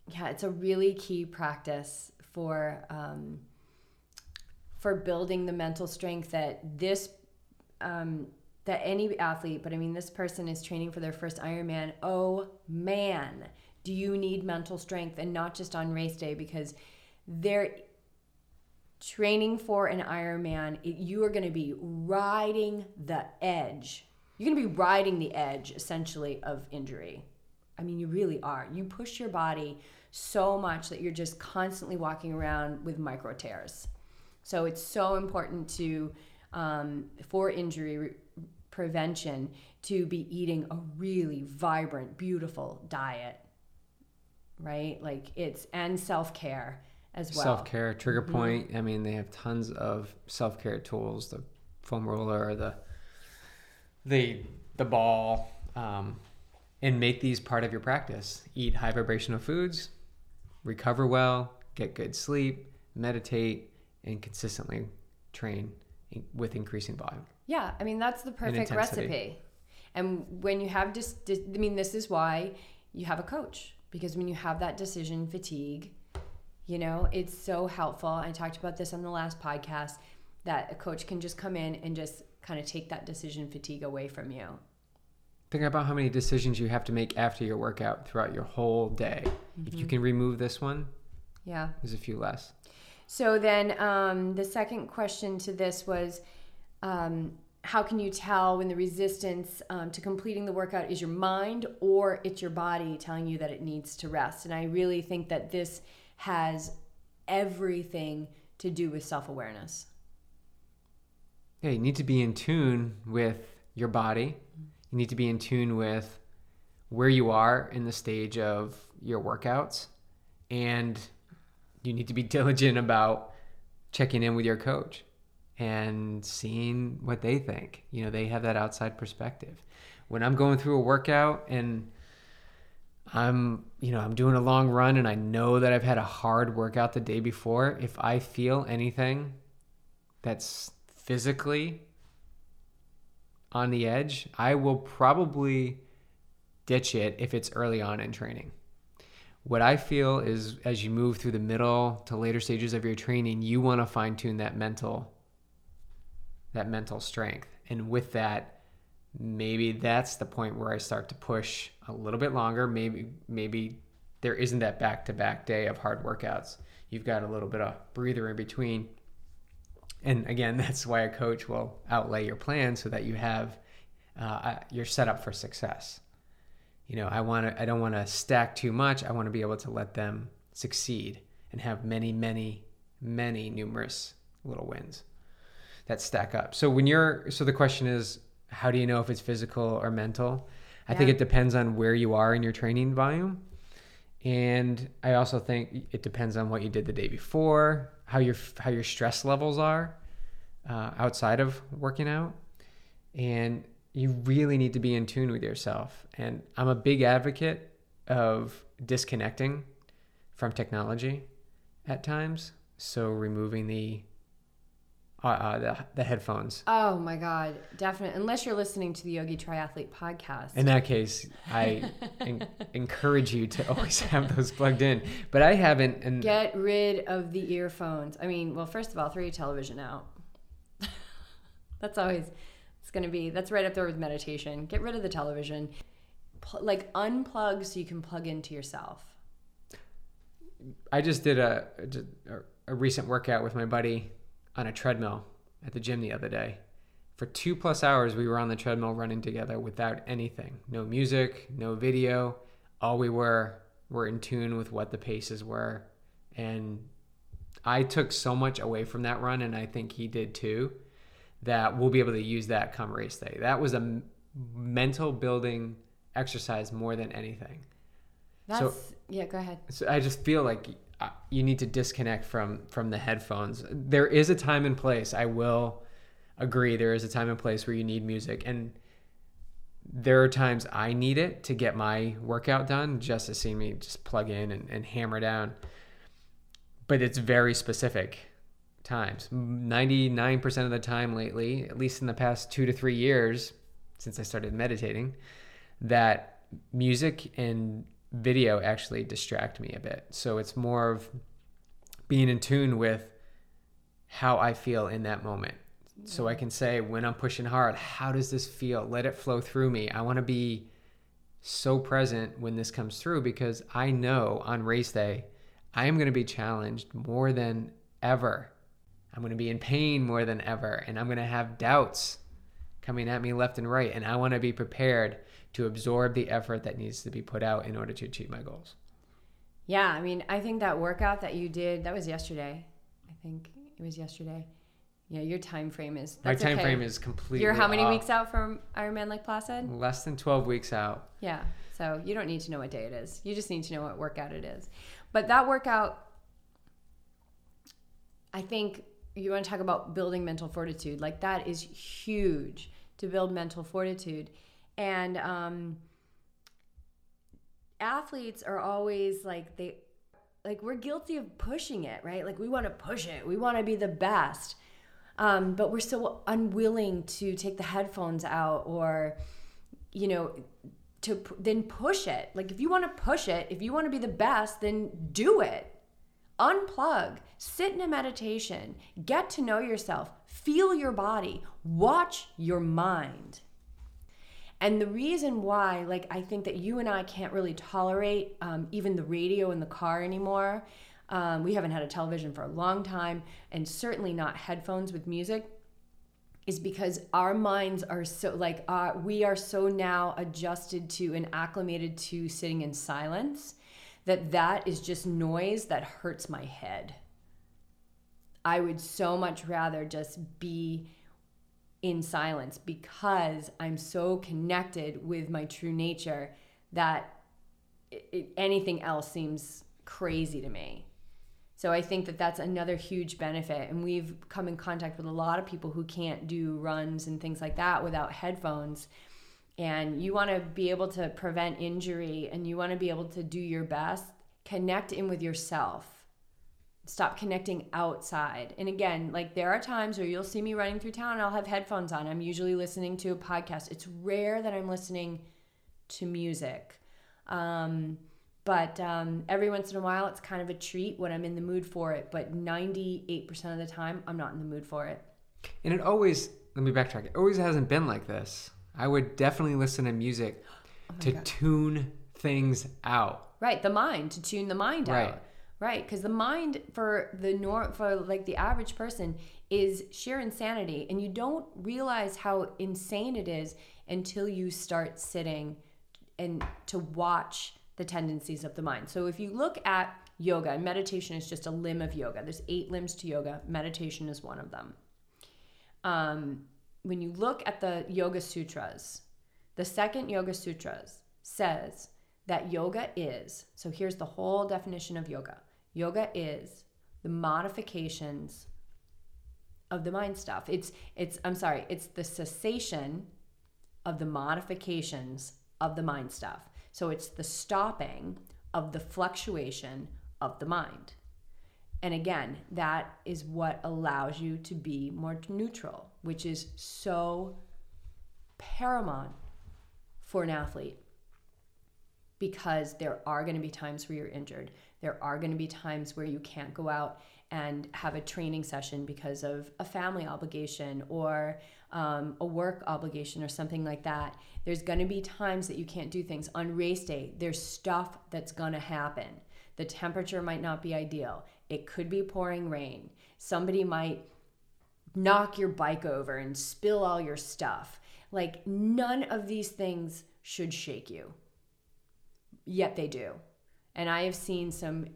yeah, it's a really key practice for um, for building the mental strength that this um, that any athlete, but I mean this person is training for their first Ironman. Oh man, do you need mental strength and not just on race day because they're training for an Ironman. It, you are going to be riding the edge. You're going to be riding the edge essentially of injury. I mean, you really are. You push your body so much that you're just constantly walking around with micro tears. So it's so important to, um, for injury re- prevention, to be eating a really vibrant, beautiful diet, right? Like it's, and self care as well. Self care, trigger point. I mean, they have tons of self care tools. The foam roller, the the the ball, um, and make these part of your practice. Eat high vibrational foods, recover well, get good sleep, meditate, and consistently train with increasing volume. Yeah, I mean that's the perfect intensity. recipe. And when you have dis, dis, I mean this is why you have a coach because when you have that decision fatigue, you know, it's so helpful. I talked about this on the last podcast that a coach can just come in and just kind of take that decision fatigue away from you. Think about how many decisions you have to make after your workout throughout your whole day. If you can remove this one, Yeah. there's a few less. So then um, the second question to this was um, how can you tell when the resistance um, to completing the workout is your mind or it's your body telling you that it needs to rest? And I really think that this has everything to do with self awareness. Yeah, you need to be in tune with your body. You need to be in tune with where you are in the stage of your workouts. And you need to be diligent about checking in with your coach and seeing what they think. You know, they have that outside perspective. When I'm going through a workout and I'm, you know, I'm doing a long run and I know that I've had a hard workout the day before, if I feel anything that's physically on the edge, I will probably ditch it if it's early on in training. What I feel is as you move through the middle to later stages of your training, you want to fine tune that mental that mental strength. And with that, maybe that's the point where I start to push a little bit longer. Maybe maybe there isn't that back-to-back day of hard workouts. You've got a little bit of breather in between and again that's why a coach will outlay your plan so that you have uh, you're set up for success you know i want to i don't want to stack too much i want to be able to let them succeed and have many many many numerous little wins that stack up so when you're so the question is how do you know if it's physical or mental i think it depends on where you are in your training volume and I also think it depends on what you did the day before, how your how your stress levels are uh, outside of working out, and you really need to be in tune with yourself. And I'm a big advocate of disconnecting from technology at times. So removing the uh, uh, the, the headphones. Oh my God, definitely. Unless you're listening to the Yogi Triathlete podcast. In that case, I en- encourage you to always have those plugged in. But I haven't, and Get rid of the earphones. I mean, well, first of all, throw your television out. that's always, it's going to be, that's right up there with meditation. Get rid of the television. Pl- like unplug so you can plug into yourself. I just did a, a a recent workout with my buddy on a treadmill at the gym the other day. For two plus hours, we were on the treadmill running together without anything, no music, no video. All we were were in tune with what the paces were, and I took so much away from that run, and I think he did too. That we'll be able to use that come race day. That was a m- mental building exercise more than anything. That's, yeah, go ahead. So I just feel like Uh, you need to disconnect from from the headphones. There is a time and place. I will agree. There is a time and place where you need music, and there are times I need it to get my workout done, just to see me just plug in and, and hammer down. But it's very specific times. Ninety nine percent of the time lately, at least in the past two to three years since I started meditating, that music and video actually distract me a bit. So it's more of being in tune with how I feel in that moment. So I can say when I'm pushing hard, how does this feel? Let it flow through me. I want to be so present when this comes through because I know on race day, I am going to be challenged more than ever. I'm going to be in pain more than ever. And I'm going to have doubts coming at me left and right. And I want to be prepared to absorb the effort that needs to be put out in order to achieve my goals. Yeah, I mean, I think that workout that you did, that was yesterday. I think it was yesterday. Yeah, your time frame is. My time okay. frame is completely. You're how many off. weeks out from Ironman Lake Placid? Less than 12 weeks out. Yeah. So you don't need to know what day it is. You just need to know what workout it is. But that workout, I think you want to talk about building mental fortitude. Like that is huge to build mental fortitude. And um, athletes are always like they like we're guilty of pushing it, right? Like we want to push it. We want to be the best. Um, but we're so unwilling to take the headphones out or you know to p- then push it. Like if you want to push it, if you want to be the best, then do it. Unplug, sit in a meditation, get to know yourself, feel your body, watch your mind. And the reason why, like, I think that you and I can't really tolerate um, even the radio in the car anymore. Um, we haven't had a television for a long time, and certainly not headphones with music, is because our minds are so, like, uh, we are so now adjusted to and acclimated to sitting in silence that that is just noise that hurts my head. I would so much rather just be in silence because I'm so connected with my true nature that it, it, anything else seems crazy to me. So I think that that's another huge benefit. And we've come in contact with a lot of people who can't do runs and things like that without headphones. And you want to be able to prevent injury and you want to be able to do your best, connect in with yourself stop connecting outside. And again, like there are times where you'll see me running through town and I'll have headphones on. I'm usually listening to a podcast. It's rare that I'm listening to music. Um, but um, every once in a while, it's kind of a treat when I'm in the mood for it. But 98% of the time, I'm not in the mood for it. And it always, let me backtrack, it always hasn't been like this. I would definitely listen to music oh to God. tune things out. Right, the mind, to tune the mind right. out. Right, because the mind for the norm for like the average person is sheer insanity, and you don't realize how insane it is until you start sitting and to watch the tendencies of the mind. So if you look at yoga, and meditation is just a limb of yoga. There's eight limbs to yoga. Meditation is one of them. Um, when you look at the Yoga Sutras, the second Yoga Sutras says that yoga is. So here's the whole definition of yoga Yoga is the modifications of the mind stuff. It's it's I'm sorry, it's the cessation of the modifications of the mind stuff. So it's the stopping of the fluctuation of the mind. And again, that is what allows you to be more neutral, which is so paramount for an athlete because there are going to be times where you're injured. There are going to be times where you can't go out and have a training session because of a family obligation or um, a work obligation or something like that. There's going to be times that you can't do things. On race day, there's stuff that's going to happen. The temperature might not be ideal. It could be pouring rain. Somebody might knock your bike over and spill all your stuff. Like, none of these things should shake you. Yet they do. And I have seen some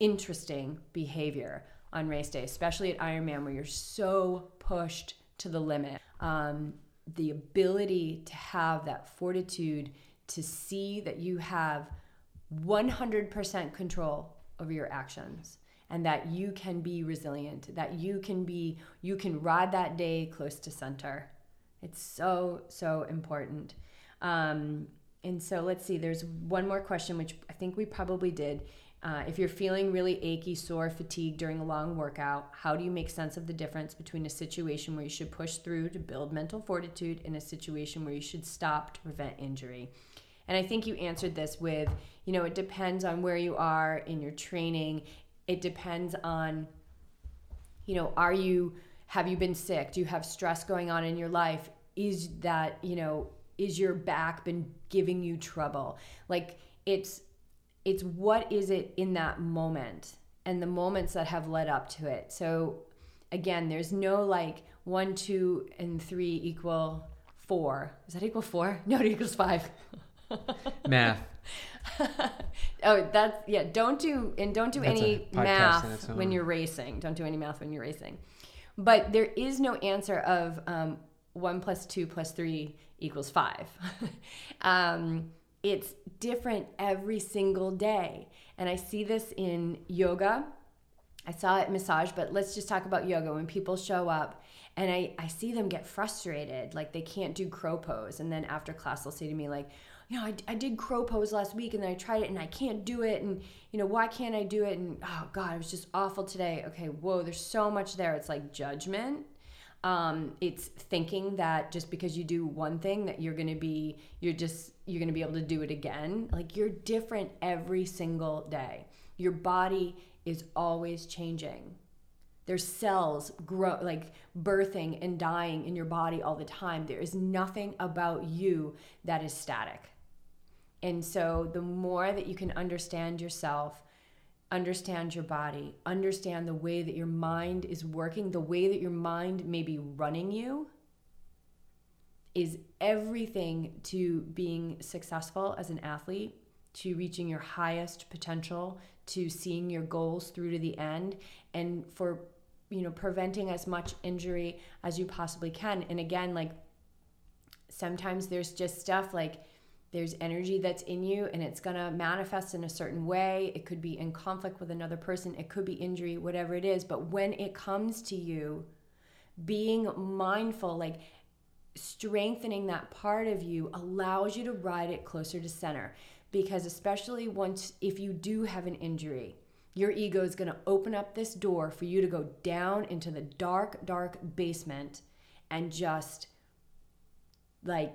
interesting behavior on race day, especially at Ironman, where you're so pushed to the limit. Um, the ability to have that fortitude to see that you have 100% control over your actions and that you can be resilient that you can be you can ride that day close to center it's so so important um, and so let's see, there's one more question, which I think we probably did. Uh, if you're feeling really achy, sore, fatigued during a long workout, how do you make sense of the difference between a situation where you should push through to build mental fortitude and a situation where you should stop to prevent injury? And I think you answered this with, you know, it depends on where you are in your training. It depends on, you know, are you, have you been sick? Do you have stress going on in your life? Is that, you know, is your back been giving you trouble? Like it's it's what is it in that moment and the moments that have led up to it? So again there's no like one two and three equal four. Is that equal four? No it equals five. Math. Oh that's yeah don't do and don't do that's any math when you're racing. Don't do any math when you're racing. But there is no answer of um, one plus two plus three equals five. um, it's different every single day. And I see this in yoga. I saw it massage, but let's just talk about yoga. When people show up and I, I see them get frustrated, like they can't do crow pose. And then after class, they'll say to me, like, you know, I, I did crow pose last week and then I tried it and I can't do it. And, you know, why can't I do it? And, oh God, it was just awful today. Okay, whoa, there's so much there. It's like judgment. Um, it's thinking that just because you do one thing that you're going to be, you're just, you're going to be able to do it again. Like you're different every single day. Your body is always changing. There's cells grow like birthing and dying in your body all the time. There is nothing about you that is static. And so the more that you can understand yourself, understand your body, understand the way that your mind is working, the way that your mind may be running you is everything to being successful as an athlete, to reaching your highest potential, to seeing your goals through to the end and for you know preventing as much injury as you possibly can. And again like sometimes there's just stuff like there's energy that's in you and it's going to manifest in a certain way. It could be in conflict with another person. It could be injury whatever it is. But when it comes to you being mindful like strengthening that part of you allows you to ride it closer to center. Because especially once if you do have an injury your ego is going to open up this door for you to go down into the dark dark basement and just like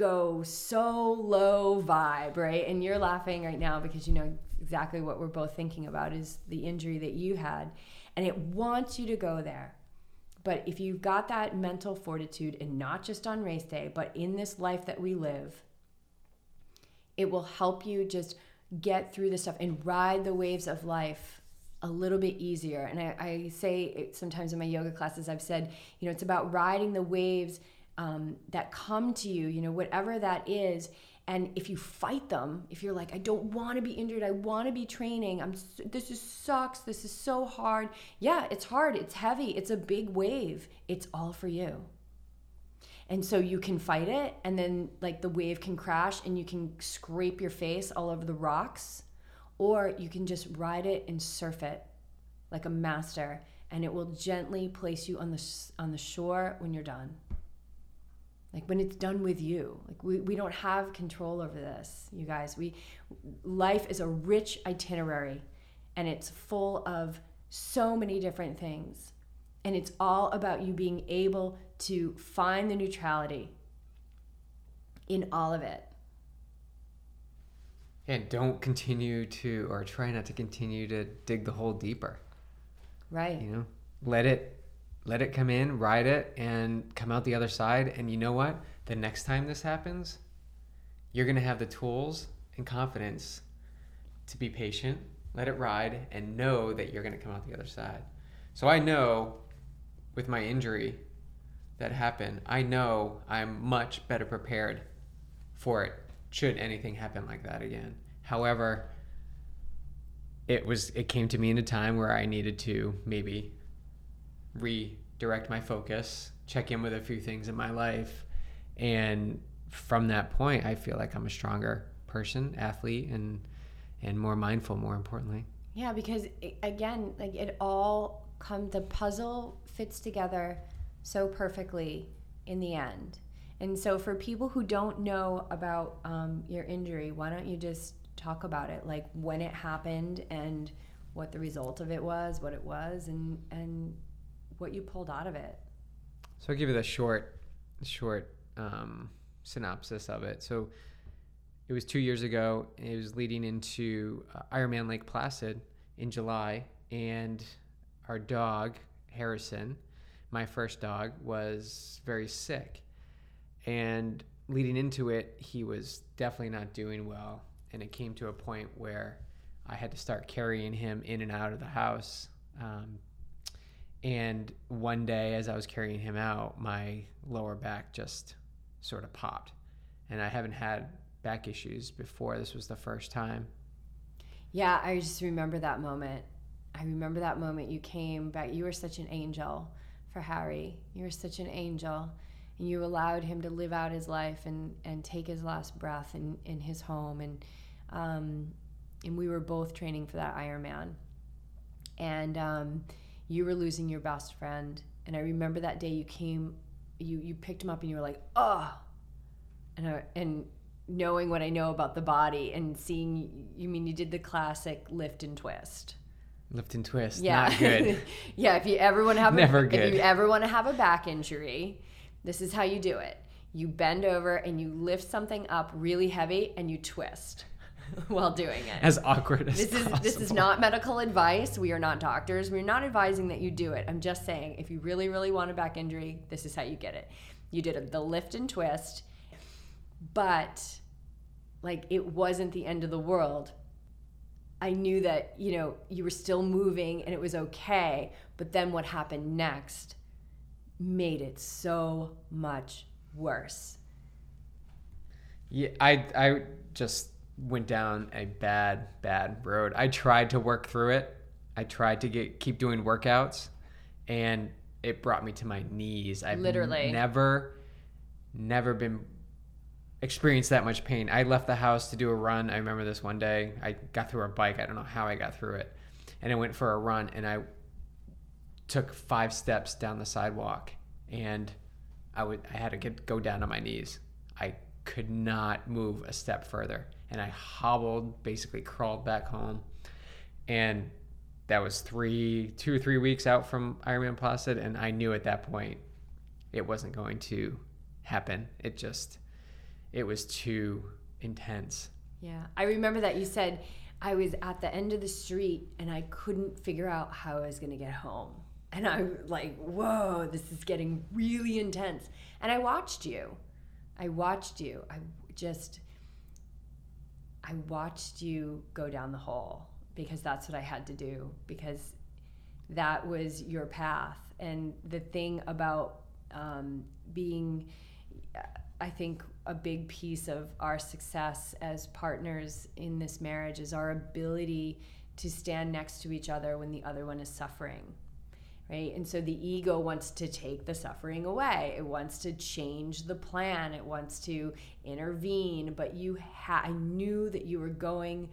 go so low vibe right? And you're laughing right now because you know exactly what we're both thinking about is the injury that you had. And it wants you to go there. But if you've got that mental fortitude and not just on race day but in this life that we live it will help you just get through this stuff and ride the waves of life a little bit easier. And I, I say sometimes in my yoga classes, I've said, you know, it's about riding the waves um, that come to you, you know, whatever that is. And if you fight them, if you're like, I don't want to be injured, I want to be training, I'm this is sucks, this is so hard. Yeah, it's hard, it's heavy, it's a big wave. It's all for you and so you can fight it and then like the wave can crash and you can scrape your face all over the rocks or you can just ride it and surf it like a master and it will gently place you on the on the shore when you're done like when it's done with you like we, we don't have control over this you guys we life is a rich itinerary and it's full of so many different things and it's all about you being able to find the neutrality in all of it. And don't continue to, or try not to continue to dig the hole deeper. Right. You know, let it, let it come in, ride it, and come out the other side. And you know what? The next time this happens, you're going to have the tools and confidence to be patient, let it ride, and know that you're going to come out the other side. So I know with my injury that happened, I know I'm much better prepared for it should anything happen like that again. However, it was it came to me in a time where I needed to maybe redirect my focus, check in with a few things in my life, and from that point, I feel like I'm a stronger person, athlete, and and more mindful. More importantly, yeah, because it, again, like it all come the puzzle fits together so perfectly in the end. And so, for people who don't know about um, your injury, why don't you just talk about it, like when it happened and what the result of it was, what it was, and and what you pulled out of it. So I'll give you the short, short um, synopsis of it. So it was two years ago. It was leading into uh, Ironman Lake Placid in July, and our dog Harrison, my first dog, was very sick. And leading into it, he was definitely not doing well. And it came to a point where I had to start carrying him in and out of the house. Um, and one day, as I was carrying him out, my lower back just sort of popped. And I haven't had back issues before. This was the first time. Yeah, I just remember that moment. I remember that moment you came back. You were such an angel for Harry. You were such an angel. And you allowed him to live out his life and, and take his last breath in, in his home. And, um, and we were both training for that Ironman. and um, you were losing your best friend. And I remember that day you came, you you picked him up, and you were like, oh, and I, and knowing what I know about the body and seeing, you mean you did the classic lift and twist. Lift and twist. Yeah. Not good. yeah. If you ever want to have Never a, good. if you ever want to have a back injury, this is how you do it. You bend over and you lift something up really heavy and you twist while doing it. as awkward as This is possible. this is not medical advice. We are not doctors. We're not advising that you do it. I'm just saying if you really really want a back injury, this is how you get it. You did a, the lift and twist, but like it wasn't the end of the world. I knew that, you know, you were still moving and it was okay, but then what happened next made it so much worse. Yeah, I I just went down a bad bad road. I tried to work through it. I tried to get keep doing workouts, and it brought me to my knees. I've Literally. never never been experienced that much pain. I left the house to do a run. I remember this one day. I got through a bike. I don't know how I got through it, and I went for a run, and I took five steps down the sidewalk, and I would I had to get go down on my knees. I could not move a step further, and I hobbled, basically crawled back home, and that was three, two or three weeks out from Ironman Placid, and I knew at that point it wasn't going to happen. It just, it was too intense. Yeah. I remember that you said I was at the end of the street and I couldn't figure out how I was going to get home. And I'm like, whoa, this is getting really intense. And I watched you. I watched you. I just, I watched you go down the hole because that's what I had to do because that was your path. And the thing about um, being, I think, a big piece of our success as partners in this marriage is our ability to stand next to each other when the other one is suffering. Right? And so the ego wants to take the suffering away. It wants to change the plan. It wants to intervene. But you, ha- I knew that you were going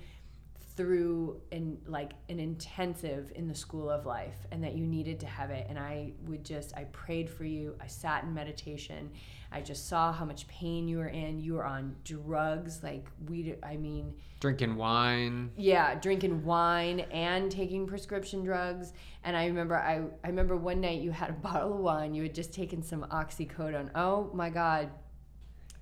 through in like an intensive in the school of life and that you needed to have it. And i would just i prayed for you. I sat in meditation. I just saw how much pain you were in. You were on drugs. Like we i mean Drinking wine. yeah drinking wine and taking prescription drugs. And i remember i i remember one night you had a bottle of wine. You had just taken some oxycodone. Oh my god.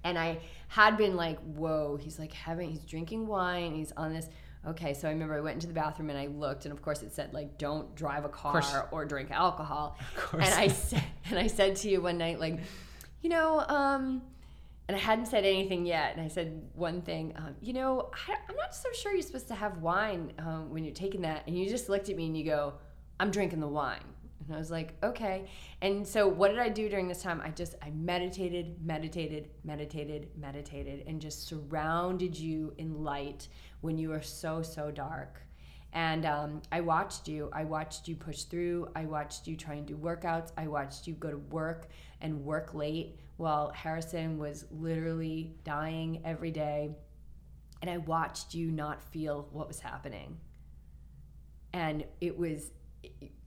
And i had been like whoa he's like having he's drinking wine. He's on this okay so i remember i went into the bathroom and i looked and of course it said like don't drive a car or drink alcohol Of course. and i said and i said to you one night like you know um and I hadn't said anything yet. And I said one thing, um, you know, I, I'm not so sure you're supposed to have wine um, when you're taking that. And you just looked at me and you go, I'm drinking the wine. And I was like, okay. And so what did I do during this time? I just, I meditated, meditated, meditated, meditated, and just surrounded you in light when you were so, so dark. And um, I watched you. I watched you push through. I watched you try and do workouts. I watched you go to work and work late while Harrison was literally dying every day. And I watched you not feel what was happening. And it was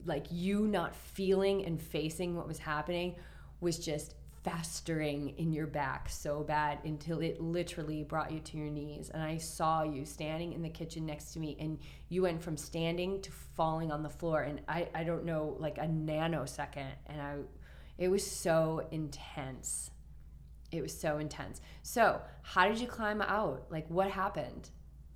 like you not feeling and facing what was happening was just festering in your back so bad until it literally brought you to your knees. And I saw you standing in the kitchen next to me, and you went from standing to falling on the floor. And I, I don't know, like a nanosecond. And I, it was so intense. It was so intense. So, how did you climb out? Like, what happened?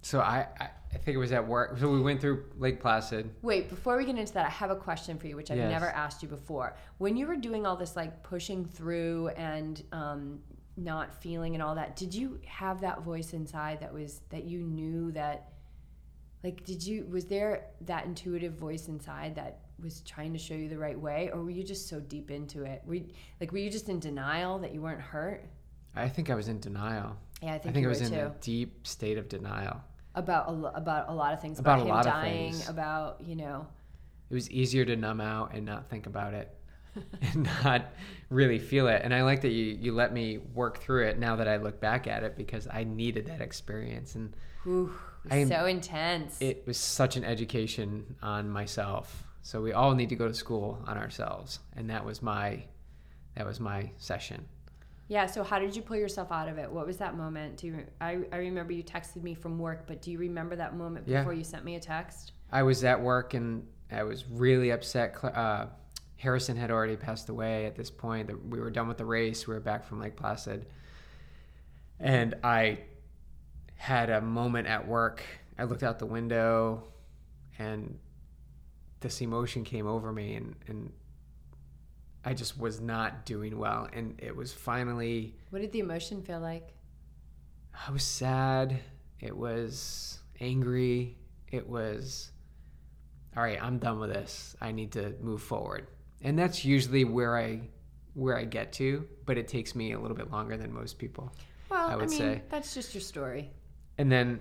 So I, I, I think it was at work. So we went through Lake Placid. Wait, before we get into that, I have a question for you, which I've Yes. never asked you before. When you were doing all this, like pushing through and um, not feeling and all that, did you have that voice inside that was that you knew that, like, did you was there that intuitive voice inside that was trying to show you the right way, or were you just so deep into it? Were you, like, were you just in denial that you weren't hurt? I think I was in denial. Yeah, I think, I think, I was were in a deep state of denial. About a, about a lot of things. About About, a him lot of dying. things. About you know. It was easier to numb out and not think about it and not really feel it. And I like that you, you let me work through it now that I look back at it because I needed that experience. And am- so intense. it was such an education on myself. So we all need to go to school on ourselves, and that was my that was my session. Yeah. So how did you pull yourself out of it? What was that moment? Do you? I, I remember you texted me from work, but do you remember that moment Yeah. before you sent me a text? I was at work and I was really upset. Uh, Harrison had already passed away at this point. We were done with the race. We were back from Lake Placid, and I had a moment at work. I looked out the window, and this emotion came over me, and and I just was not doing well. And it was finally. What did the emotion feel like? I was sad. It was angry. It was, all right, I'm done with this. I need to move forward. And that's usually where I where I get to, but it takes me a little bit longer than most people. Well, I I, would mean, say. that's just your story. And then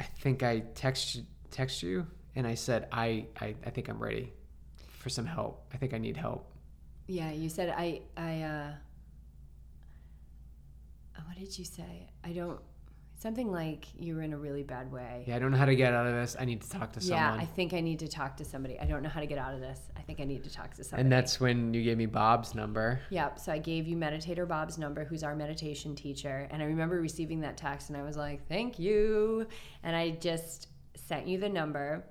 I think I text text you and I said I, I I think I'm ready for some help. I think I need help. Yeah, you said I I uh what did you say? I don't something like you were in a really bad way. Yeah, I don't know how to get out of this. I need to talk to someone. Yeah. I think I need to talk to somebody. I don't know how to get out of this. I think I need to talk to somebody. and that's when you gave me Bob's number. Yep. So I gave you Meditator Bob's number, who's our meditation teacher. And I remember receiving that text and I was like, thank you. And I just sent you the number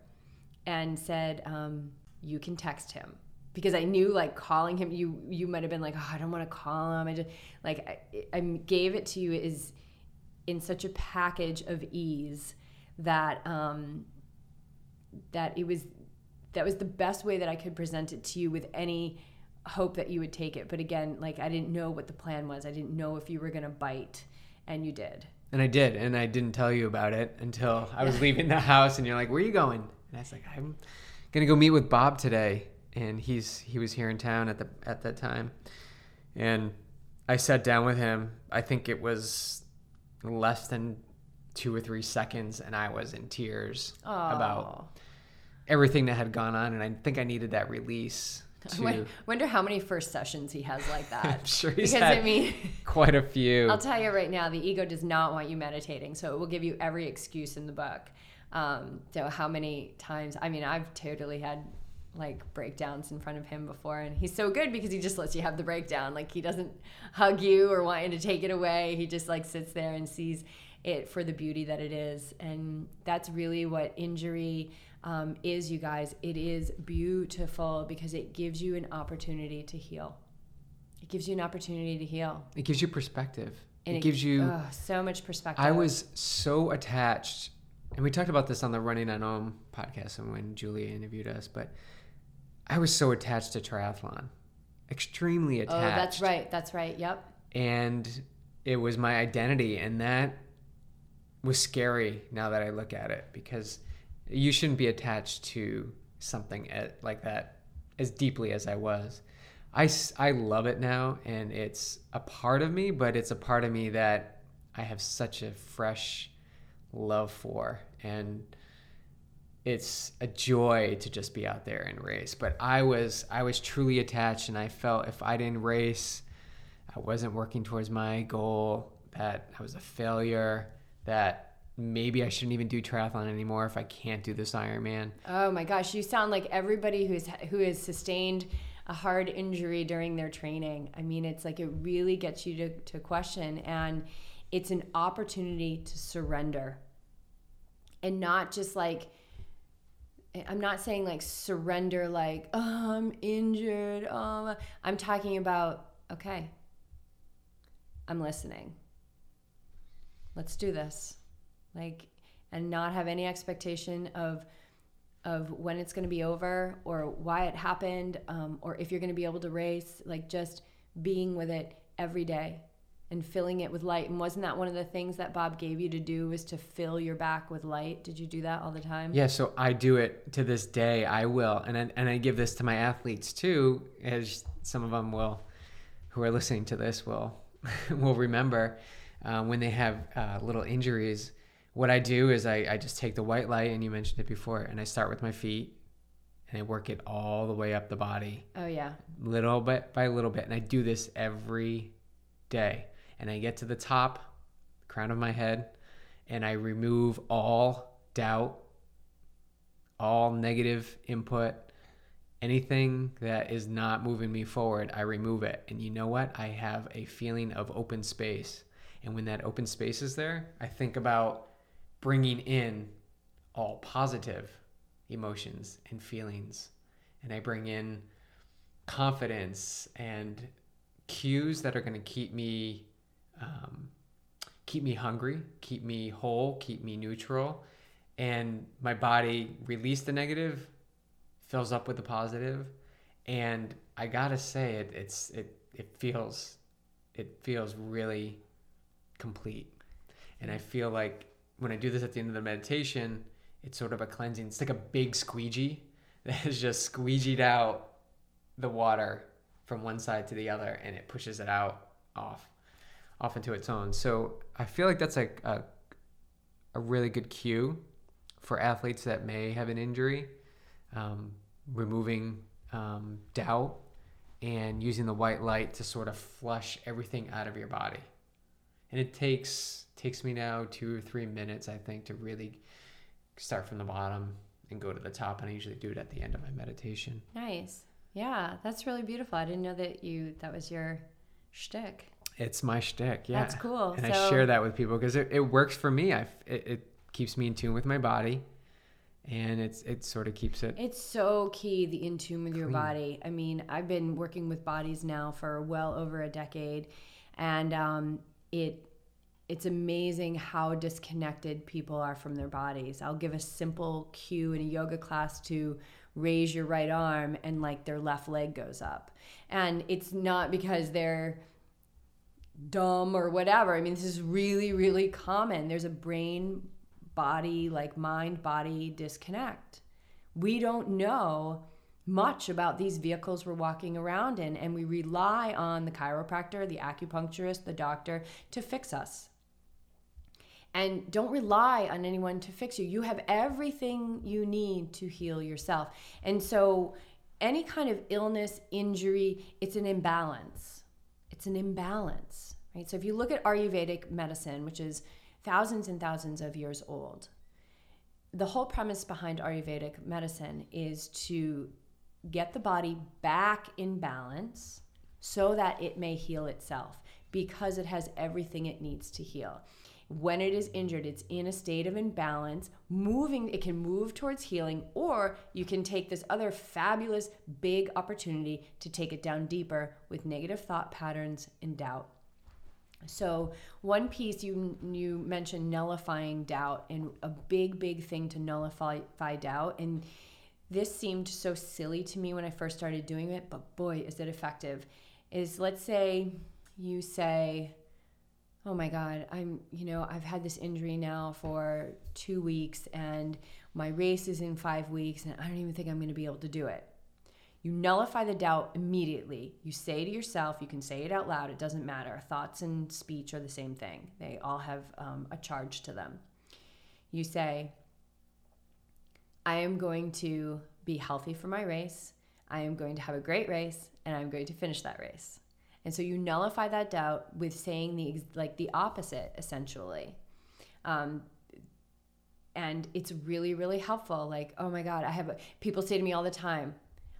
and said, um, you can text him. Because I knew like calling him, you you might have been like, oh, I don't want to call him. I just like I, I gave it to you is in such a package of ease that um, that it was that was the best way that I could present it to you with any hope that you would take it. But again, like I didn't know what the plan was. I didn't know if you were going to bite, and you did. And I did, and I didn't tell you about it until I was leaving the house, and you're like, "Where are you going?" And I was like, "I'm gonna go meet with Bob today," and he's he was here in town at the at that time, and I sat down with him. I think it was less than two or three seconds, and I was in tears about everything that had gone on, and I think I needed that release. I To, won- wonder how many first sessions he has like that. I'm sure he's because had I mean, quite a few. I'll tell you right now, the ego does not want you meditating, so it will give you every excuse in the book. Um, so how many times? I mean, I've totally had like breakdowns in front of him before, and he's so good because he just lets you have the breakdown. Like he doesn't hug you or want you to take it away. He just like sits there and sees it for the beauty that it is, and that's really what injury. Um, is you guys, it is beautiful because it gives you an opportunity to heal. It gives you an opportunity to heal. it gives you perspective. And it gives you. oh, so much perspective. I was so attached, and we talked about this on the Running on Om podcast and when Julia interviewed us, but I was so attached to triathlon, extremely attached. Oh, that's right. That's right. Yep. And it was my identity, and that was scary now that I look at it because you shouldn't be attached to something at, like that as deeply as I was. I, I love it now, and it's a part of me, but it's a part of me that I have such a fresh love for. And it's a joy to just be out there and race. But I was I was truly attached, and I felt if I didn't race, I wasn't working towards my goal. That I was a failure. That maybe I shouldn't even do triathlon anymore if I can't do this Ironman. Oh my gosh, you sound like everybody who's who has sustained a hard injury during their training. I mean, it's like it really gets you to, to question, and it's an opportunity to surrender, and not just like. I'm not saying like surrender, like oh, I'm injured. Oh, I'm talking about okay. I'm listening. Let's do this, like, and not have any expectation of of when it's going to be over or why it happened um, or if you're going to be able to race like just being with it every day and filling it with light. And wasn't that one of the things that bob gave you to do was to fill your back with light? Did you do that all the time? Yeah, so I do it to this day. I will, and I, and I give this to my athletes too, as some of them will, who are listening to this will will remember uh, when they have uh, little injuries. What I do is I, I just take the white light, and you mentioned it before, and I start with my feet, and I work it all the way up the body, oh yeah. Little bit by little bit, and I do this every day, and I get to the top, crown of my head, and I remove all doubt, all negative input, anything that is not moving me forward, I remove it. And you know what? I have a feeling of open space. And when that open space is there, I think about bringing in all positive emotions and feelings. And I bring in confidence and cues that are going to keep me um, keep me hungry, keep me whole, keep me neutral, and my body release the negative, fills up with the positive, and I gotta say it it's it it feels it feels really complete, and I feel like when I do this at the end of the meditation, it's sort of a cleansing. It's like a big squeegee that has just squeegeed out the water from one side to the other, and it pushes it out off off into its own. So I feel like that's like a, a really good cue for athletes that may have an injury, um, removing um, doubt and using the white light to sort of flush everything out of your body. And it takes takes me now two or three minutes, I think, to really start from the bottom and go to the top. And I usually do it at the end of my meditation. Nice. Yeah, that's really beautiful. I didn't know that you that was your shtick. It's my shtick. Yeah, That's cool. And So- I share that with people because it, it works for me. I it, it keeps me in tune with my body, and it's it sort of keeps it. It's so key the in tune with your body. I mean, I've been working with bodies now for well over a decade, and um, it it's amazing how disconnected people are from their bodies. I'll give a simple cue in a yoga class to raise your right arm, and like their left leg goes up, and it's not because they're dumb or whatever. I mean, this is really, really common. There's a brain body, like mind body disconnect. We don't know much about these vehicles we're walking around in, and we rely on the chiropractor, the acupuncturist, the doctor to fix us. And don't rely on anyone to fix you. You have everything you need to heal yourself. And so, any kind of illness, injury, it's an imbalance. It's an imbalance, right? So, if you look at Ayurvedic medicine, which is thousands and thousands of years old, the whole premise behind Ayurvedic medicine is to get the body back in balance so that it may heal itself because it has everything it needs to heal. When it is injured, it's in a state of imbalance, moving, it can move towards healing, or you can take this other fabulous big opportunity to take it down deeper with negative thought patterns and doubt. So one piece you you mentioned nullifying doubt and a big big thing to nullify doubt and this seemed so silly to me when I first started doing it, but boy, is it effective. Is let's say you say, "Oh my god, I'm, you know, I've had this injury now for 2 weeks and my race is in 5 weeks and I don't even think I'm going to be able to do it." You nullify the doubt immediately. You say to yourself, you can say it out loud, it doesn't matter. Thoughts and speech are the same thing, they all have um, a charge to them. You say, I am going to be healthy for my race. I am going to have a great race and I'm going to finish that race. And so you nullify that doubt with saying the like the opposite essentially. Um, and it's really really helpful like oh my god i have a, people say to me all the time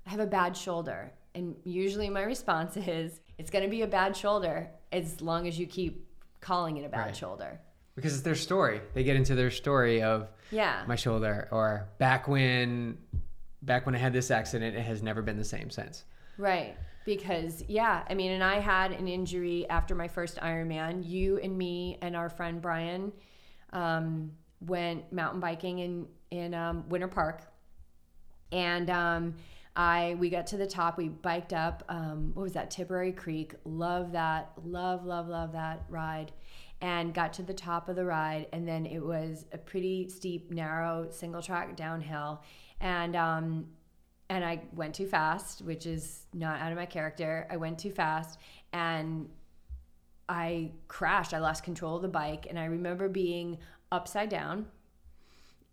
i have a bad shoulder and usually my response is it's going to be a bad shoulder as long as you keep calling it a bad Right. shoulder because it's their story. They get into their story of yeah my shoulder or back when back when I had this accident, it has never been the same since. Right. Because, yeah, I mean, and I had an injury after my first Ironman. You and me and our friend Brian um, went mountain biking in, in um, Winter Park. And um, I we got to the top. We biked up. Um, what was that? Tipperary Creek. Love that. Love, love, love that ride. And got to the top of the ride, and then it was a pretty steep, narrow single track downhill. And um, and I went too fast, which is not out of my character. I went too fast and I crashed. I lost control of the bike and I remember being upside down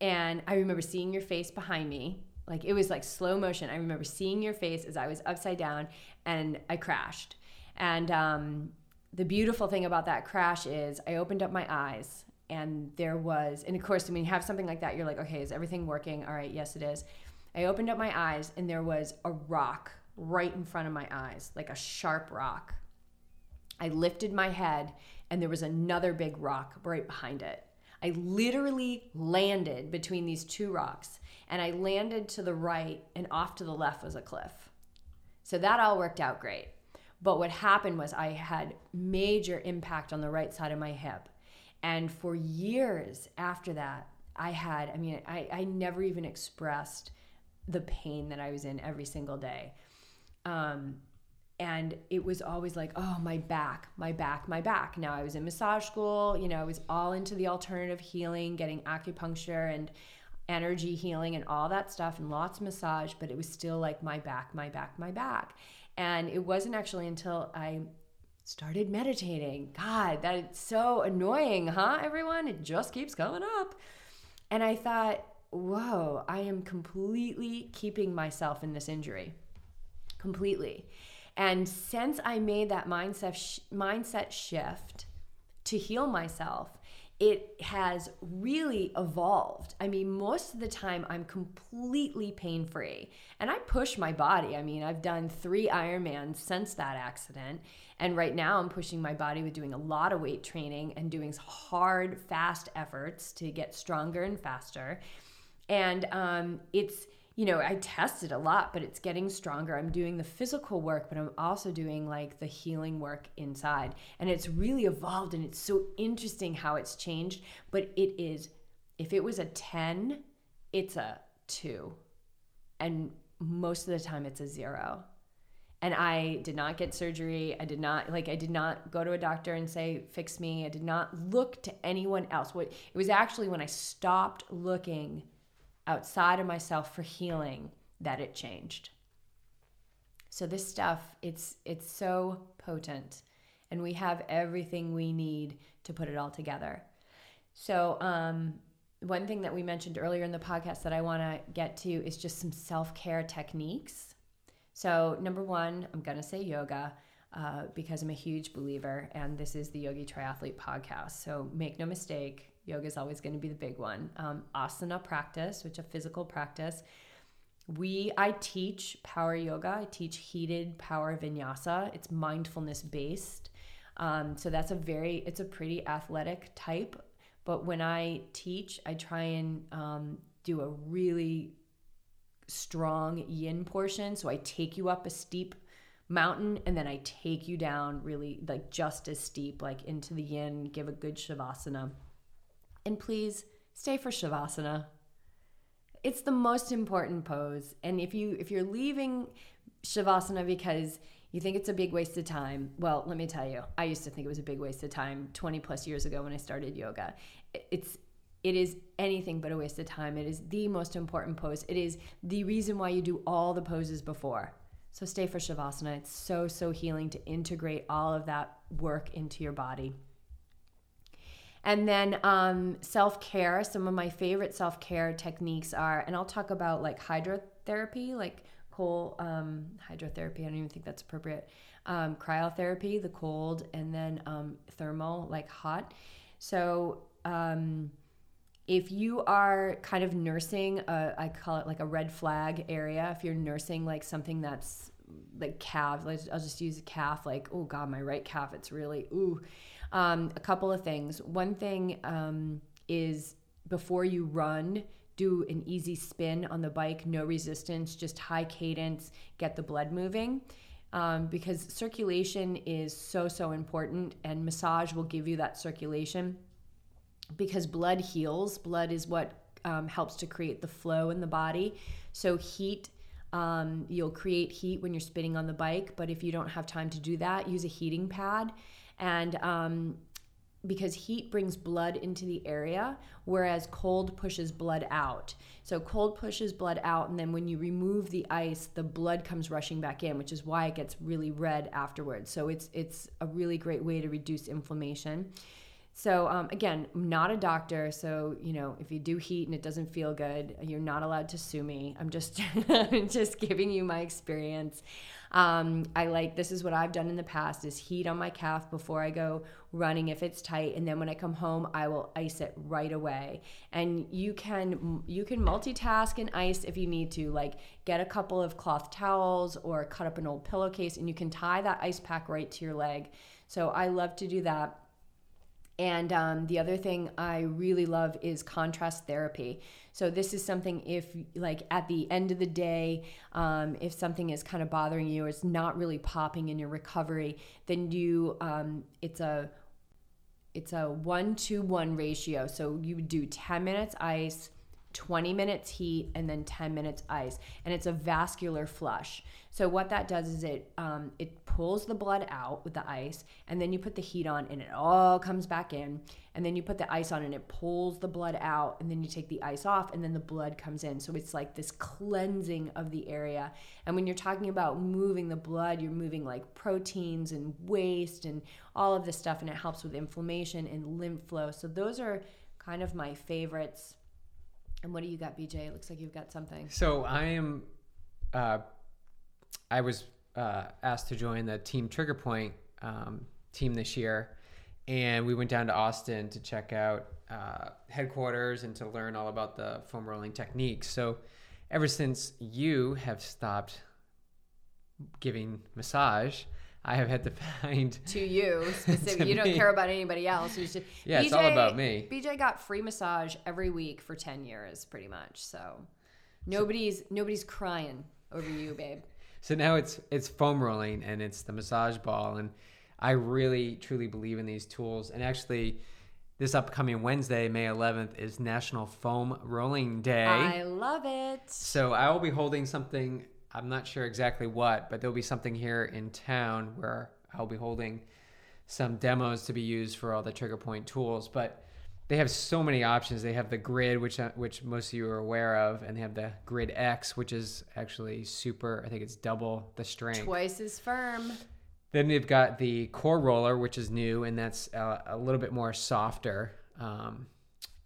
and I remember seeing your face behind me. Like it was like slow motion. I remember seeing your face as I was upside down and I crashed. And um, the beautiful thing about that crash is I opened up my eyes and there was, and of course, when you have something like that, you're like, okay, is everything working? All right, yes, it is. I opened up my eyes, and there was a rock right in front of my eyes, like a sharp rock. I lifted my head, and there was another big rock right behind it. I literally landed between these two rocks, and I landed to the right, and off to the left was a cliff. So that all worked out great. But what happened was I had major impact on the right side of my hip. And for years after that, I had, I mean, I, I never even expressed the pain that I was in every single day. Um, and it was always like, oh, my back, my back, my back. Now I was in massage school, you know, I was all into the alternative healing, getting acupuncture and energy healing and all that stuff and lots of massage, but it was still like my back, my back, my back. And it wasn't actually until I started meditating. God, that's so annoying, huh, everyone? It just keeps coming up. And I thought, whoa, I am completely keeping myself in this injury. Completely. And since I made that mindset sh- mindset shift to heal myself, it has really evolved. I mean, most of the time I'm completely pain free and I push my body. I mean, I've done three Ironmans since that accident. And right now I'm pushing my body with doing a lot of weight training and doing hard, fast efforts to get stronger and faster. And um, it's, you know, I tested a lot, but it's getting stronger. I'm doing the physical work, but I'm also doing like the healing work inside. And it's really evolved and it's so interesting how it's changed. But it is, if it was a 10, it's a two. And most of the time it's a zero. And I did not get surgery. I did not, like, I did not go to a doctor and say, fix me. I did not look to anyone else. What, it was actually when I stopped looking outside of myself for healing that it changed. So this stuff, it's it's so potent and we have everything we need to put it all together. So um one thing that we mentioned earlier in the podcast that I want to get to is just some self-care techniques. So number 1, I'm going to say yoga. Uh, because I'm a huge believer, and this is the Yogi Triathlete podcast. So make no mistake, Yoga is always going to be the big one. Um, asana practice, which a physical practice. We I teach power yoga. I teach heated power vinyasa. It's mindfulness based. Um, so that's a very it's a pretty athletic type. But when I teach, I try and um, do a really strong yin portion. So I take you up a steep mountain and then I take you down really like just as steep, like into the yin, give a good shavasana. And please stay for Shavasana. It's the most important pose. And if you if you're leaving Shavasana because you think it's a big waste of time, well, let me tell you, I used to think it was a big waste of time 20 plus years ago when I started yoga. It's it is anything but a waste of time. It is the most important pose. It is the reason why you do all the poses before. So stay for Shavasana. It's so, so healing to integrate all of that work into your body. And then um, self care. Some of my favorite self care techniques are, and I'll talk about like hydrotherapy, like cold um, hydrotherapy. I don't even think that's appropriate. Um, cryotherapy, the cold, and then um, thermal, like hot. So um, if you are kind of nursing, a, I call it like a red flag area. If you're nursing like something that's like calf, like I'll just use a calf. Like oh god, my right calf, it's really ooh um, a couple of things. One thing um, is before you run, do an easy spin on the bike, no resistance, just high cadence, get the blood moving. Um, because circulation is so, so important, and massage will give you that circulation because blood heals. Blood is what um, helps to create the flow in the body. So, heat, um, you'll create heat when you're spinning on the bike, but if you don't have time to do that, use a heating pad and um, because heat brings blood into the area, whereas cold pushes blood out. So cold pushes blood out, and then when you remove the ice, the blood comes rushing back in, which is why it gets really red afterwards. So it's it's a really great way to reduce inflammation. So um, again, I'm not a doctor, so you know if you do heat and it doesn't feel good, you're not allowed to sue me. I'm just just giving you my experience. Um, I like this is what I've done in the past: is heat on my calf before I go running if it's tight, and then when I come home, I will ice it right away. And you can you can multitask and ice if you need to, like get a couple of cloth towels or cut up an old pillowcase, and you can tie that ice pack right to your leg. So I love to do that. And um, the other thing I really love is contrast therapy. So this is something if like at the end of the day, um, if something is kind of bothering you or it's not really popping in your recovery, then you um, it's a it's a one to one ratio. So you would do 10 minutes ice, 20 minutes heat, and then 10 minutes ice. And it's a vascular flush. So what that does is it um, it pulls the blood out with the ice, and then you put the heat on, and it all comes back in. And then you put the ice on, and it pulls the blood out, and then you take the ice off, and then the blood comes in. So it's like this cleansing of the area. And when you're talking about moving the blood, you're moving like proteins and waste and all of this stuff, and it helps with inflammation and lymph flow. So those are kind of my favorites. And what do you got, BJ? It looks like you've got something. So I am uh, I was uh, asked to join the Team Trigger Point um, team this year, and we went down to Austin to check out uh, headquarters and to learn all about the foam rolling techniques. So, ever since you have stopped giving massage, I have had to find to you specific. to you don't me. care about anybody else. Just, yeah, BJ, it's all about me. BJ got free massage every week for ten years, pretty much. So nobody's nobody's crying over you, babe. So now it's it's foam rolling and it's the massage ball and I really truly believe in these tools and actually this upcoming Wednesday, May 11th, is National Foam Rolling Day. I love it. So I will be holding something. I'm not sure exactly what, but there'll be something here in town where I'll be holding some demos to be used for all the trigger point tools. But they have so many options. They have the grid, which uh, which most of you are aware of, and they have the grid X, which is actually super. I think it's double the strength, twice as firm. Then they've got the core roller, which is new, and that's a, a little bit more softer um,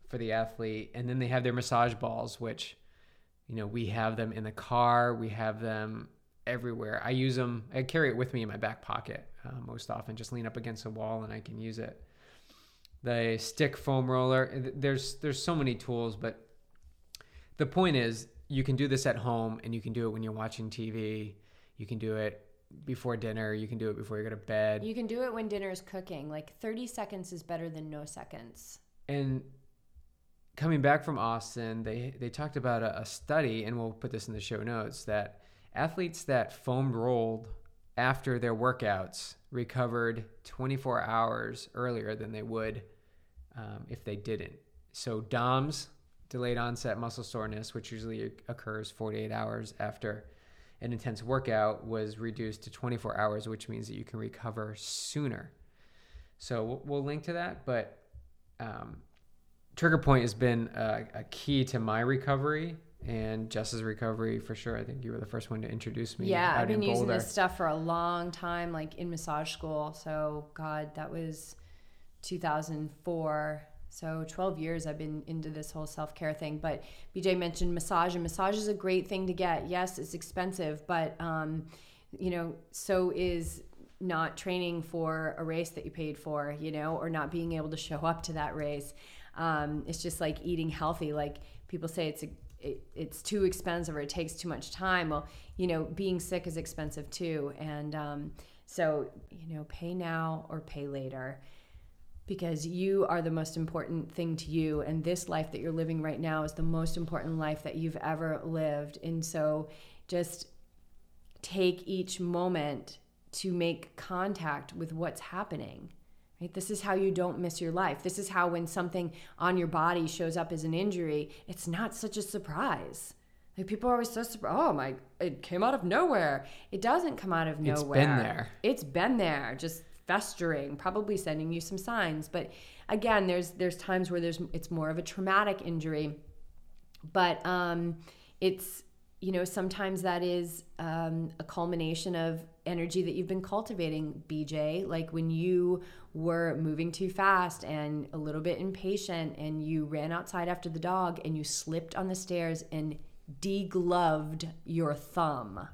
for the athlete. And then they have their massage balls, which you know we have them in the car, we have them everywhere. I use them. I carry it with me in my back pocket uh, most often. Just lean up against a wall and I can use it the stick foam roller. There's there's so many tools, but the point is you can do this at home and you can do it when you're watching TV. You can do it before dinner. You can do it before you go to bed. You can do it when dinner is cooking. Like 30 seconds is better than no seconds. And coming back from Austin, they they talked about a, a study, and we'll put this in the show notes that athletes that foam rolled after their workouts recovered 24 hours earlier than they would um, if they didn't. So, DOMS, delayed onset muscle soreness, which usually occurs 48 hours after an intense workout, was reduced to 24 hours, which means that you can recover sooner. So, we'll link to that, but um, Trigger Point has been a, a key to my recovery and Jess's recovery for sure. I think you were the first one to introduce me. Yeah, I've been using this stuff for a long time, like in massage school. So, God, that was 2004. So 12 years I've been into this whole self-care thing. But BJ mentioned massage, and massage is a great thing to get. Yes, it's expensive, but um, you know, so is not training for a race that you paid for, you know, or not being able to show up to that race. Um, it's just like eating healthy. Like people say, it's a it, it's too expensive or it takes too much time. Well, you know, being sick is expensive too, and um, so you know, pay now or pay later because you are the most important thing to you and this life that you're living right now is the most important life that you've ever lived and so just take each moment to make contact with what's happening right this is how you don't miss your life this is how when something on your body shows up as an injury it's not such a surprise like people are always so surprised. Oh my! It came out of nowhere. It doesn't come out of nowhere. It's been there. It's been there. Just festering, probably sending you some signs. But again, there's there's times where there's it's more of a traumatic injury, but um, it's you know sometimes that is um, a culmination of energy that you've been cultivating, BJ. Like when you were moving too fast and a little bit impatient and you ran outside after the dog and you slipped on the stairs and degloved your thumb.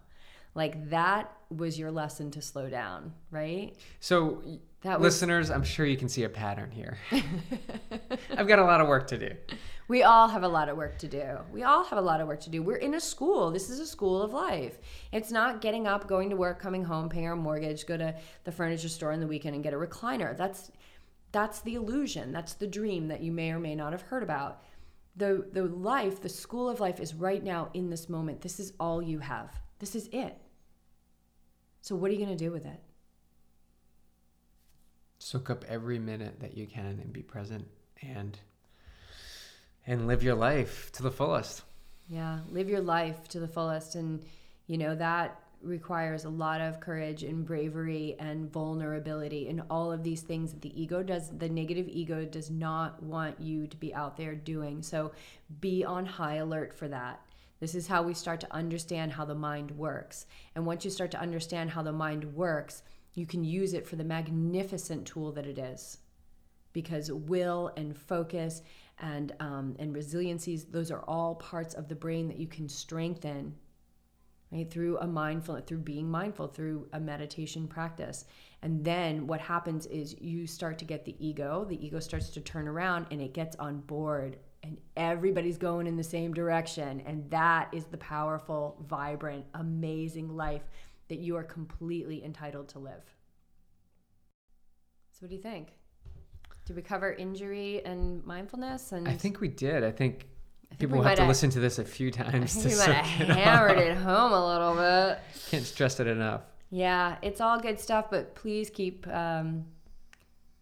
Like that was your lesson to slow down, right? So, That was- listeners, I'm sure you can see a pattern here. I've got a lot of work to do. We all have a lot of work to do. We all have a lot of work to do. We're in a school. This is a school of life. It's not getting up, going to work, coming home, paying our mortgage, go to the furniture store on the weekend and get a recliner. That's that's the illusion. That's the dream that you may or may not have heard about. The the life, the school of life is right now in this moment. This is all you have. This is it. So what are you going to do with it? Soak up every minute that you can and be present and and live your life to the fullest. Yeah, live your life to the fullest. And, you know, that requires a lot of courage and bravery and vulnerability and all of these things that the ego does, the negative ego does not want you to be out there doing. So be on high alert for that. This is how we start to understand how the mind works. And once you start to understand how the mind works, you can use it for the magnificent tool that it is. Because will and focus and um, and resiliencies those are all parts of the brain that you can strengthen right through a mindful through being mindful through a meditation practice. And then what happens is you start to get the ego the ego starts to turn around and it gets on board and everybody's going in the same direction and that is the powerful vibrant amazing life that you are completely entitled to live so what do you think did we cover injury and mindfulness? And I think we did. I think think people will have to have- listen to this a few I times think to we might have it hammered it home a little bit. Can't stress it enough. Yeah, it's all good stuff, but please keep um,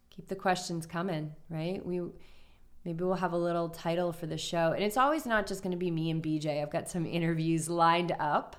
keep the questions coming. Right? We maybe we'll have a little title for the show, and it's always not just going to be me and BJ. I've got some interviews lined up.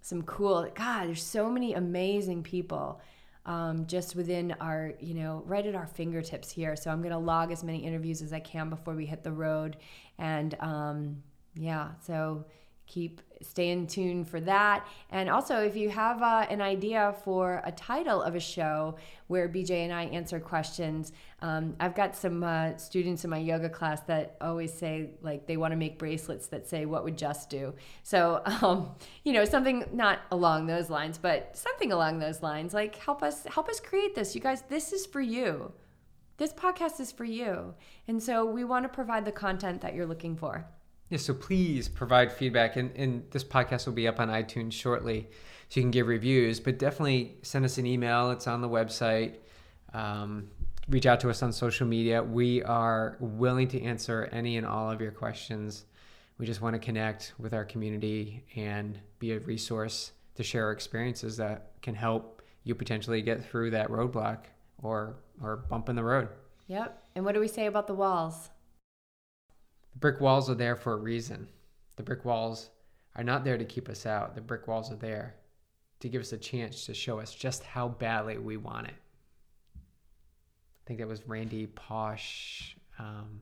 Some cool. God, there's so many amazing people. Um, just within our, you know, right at our fingertips here. So I'm going to log as many interviews as I can before we hit the road. And um, yeah, so keep staying tuned for that. And also, if you have uh, an idea for a title of a show where BJ and I answer questions, um, I've got some uh, students in my yoga class that always say like they want to make bracelets that say "What would Jess do?" So um, you know something not along those lines, but something along those lines. Like help us help us create this, you guys. This is for you. This podcast is for you, and so we want to provide the content that you're looking for. Yeah, so please provide feedback. And, and this podcast will be up on iTunes shortly, so you can give reviews. But definitely send us an email. It's on the website. Um, reach out to us on social media. We are willing to answer any and all of your questions. We just want to connect with our community and be a resource to share our experiences that can help you potentially get through that roadblock or or bump in the road. Yep. And what do we say about the walls? The brick walls are there for a reason. The brick walls are not there to keep us out. The brick walls are there to give us a chance to show us just how badly we want it. I think that was Randy Pausch, um,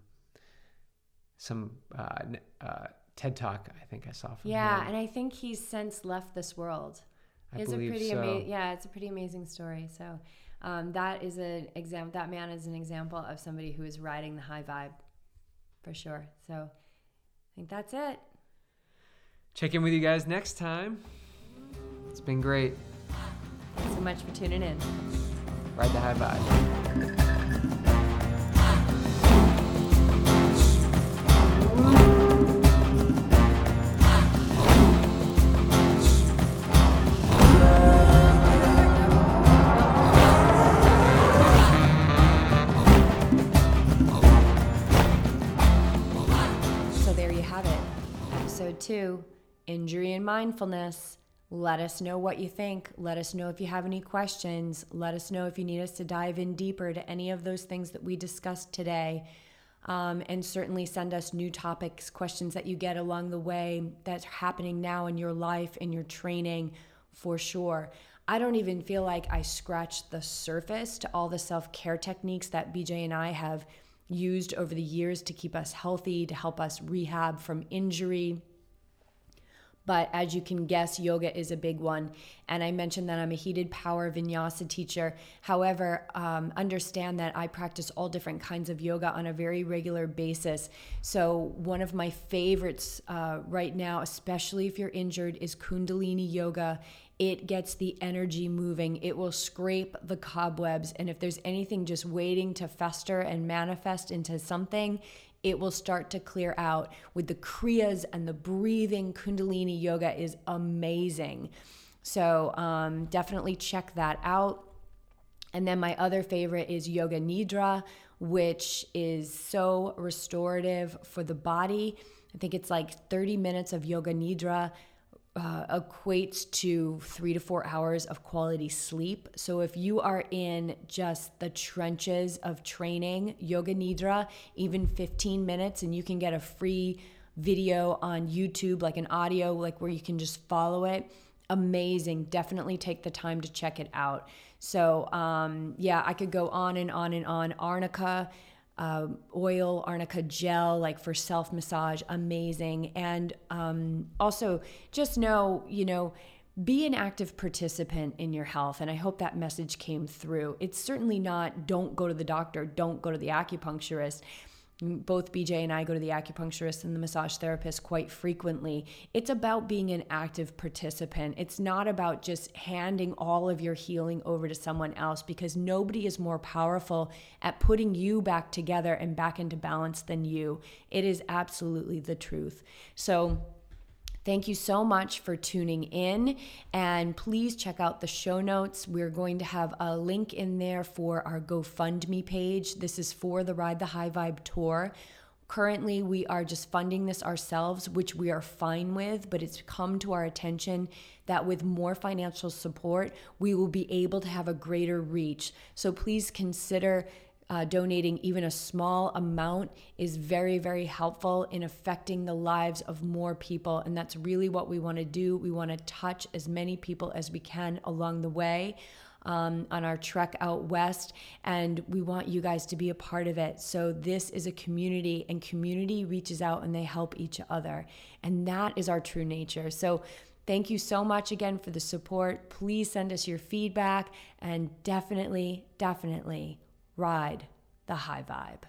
some uh, uh, TED Talk I think I saw from Yeah, him. and I think he's since left this world. I it's a pretty so. yeah, it's a pretty amazing story. So um, that is an example. That man is an example of somebody who is riding the high vibe, for sure. So I think that's it. Check in with you guys next time. It's been great. Thanks so much for tuning in. Ride the high vibe. Two Injury and Mindfulness. Let us know what you think. Let us know if you have any questions. Let us know if you need us to dive in deeper to any of those things that we discussed today. Um, and certainly send us new topics, questions that you get along the way that's happening now in your life, in your training, for sure. I don't even feel like I scratched the surface to all the self care techniques that BJ and I have used over the years to keep us healthy, to help us rehab from injury. But as you can guess, yoga is a big one. And I mentioned that I'm a heated power vinyasa teacher. However, um, understand that I practice all different kinds of yoga on a very regular basis. So, one of my favorites uh, right now, especially if you're injured, is Kundalini yoga it gets the energy moving. It will scrape the cobwebs. And if there's anything just waiting to fester and manifest into something, it will start to clear out with the kriyas and the breathing. Kundalini yoga is amazing. So um, definitely check that out. And then my other favorite is Yoga Nidra, which is so restorative for the body. I think it's like 30 minutes of Yoga Nidra uh, equates to three to four hours of quality sleep. So if you are in just the trenches of training, Yoga Nidra, even 15 minutes, and you can get a free video on YouTube, like an audio, like where you can just follow it. Amazing. Definitely take the time to check it out. So, um, yeah, I could go on and on and on. Arnica uh, oil arnica gel like for self massage amazing. And um, also just know you know be an active participant in your health and i hope that message came through. It's certainly not don't go to the doctor don't go to the acupuncturist both BJ and I go to the acupuncturist and the massage therapist quite frequently. It's about being an active participant. It's not about just handing all of your healing over to someone else because nobody is more powerful at putting you back together and back into balance than you. It is absolutely the truth. So, Thank you so much for tuning in. And please check out the show notes. We're going to have a link in there for our GoFundMe page. This is for the Ride the High Vibe tour. Currently, we are just funding this ourselves, which we are fine with, but it's come to our attention that with more financial support, we will be able to have a greater reach. So please consider uh, donating even a small amount is very, very helpful in affecting the lives of more people. And that's really what we want to do. We want to touch as many people as we can along the way. Um, on our trek out west, and we want you guys to be a part of it. So, this is a community, and community reaches out and they help each other. And that is our true nature. So, Thank you so much again for the support. Please send us your feedback and definitely, definitely ride the high vibe.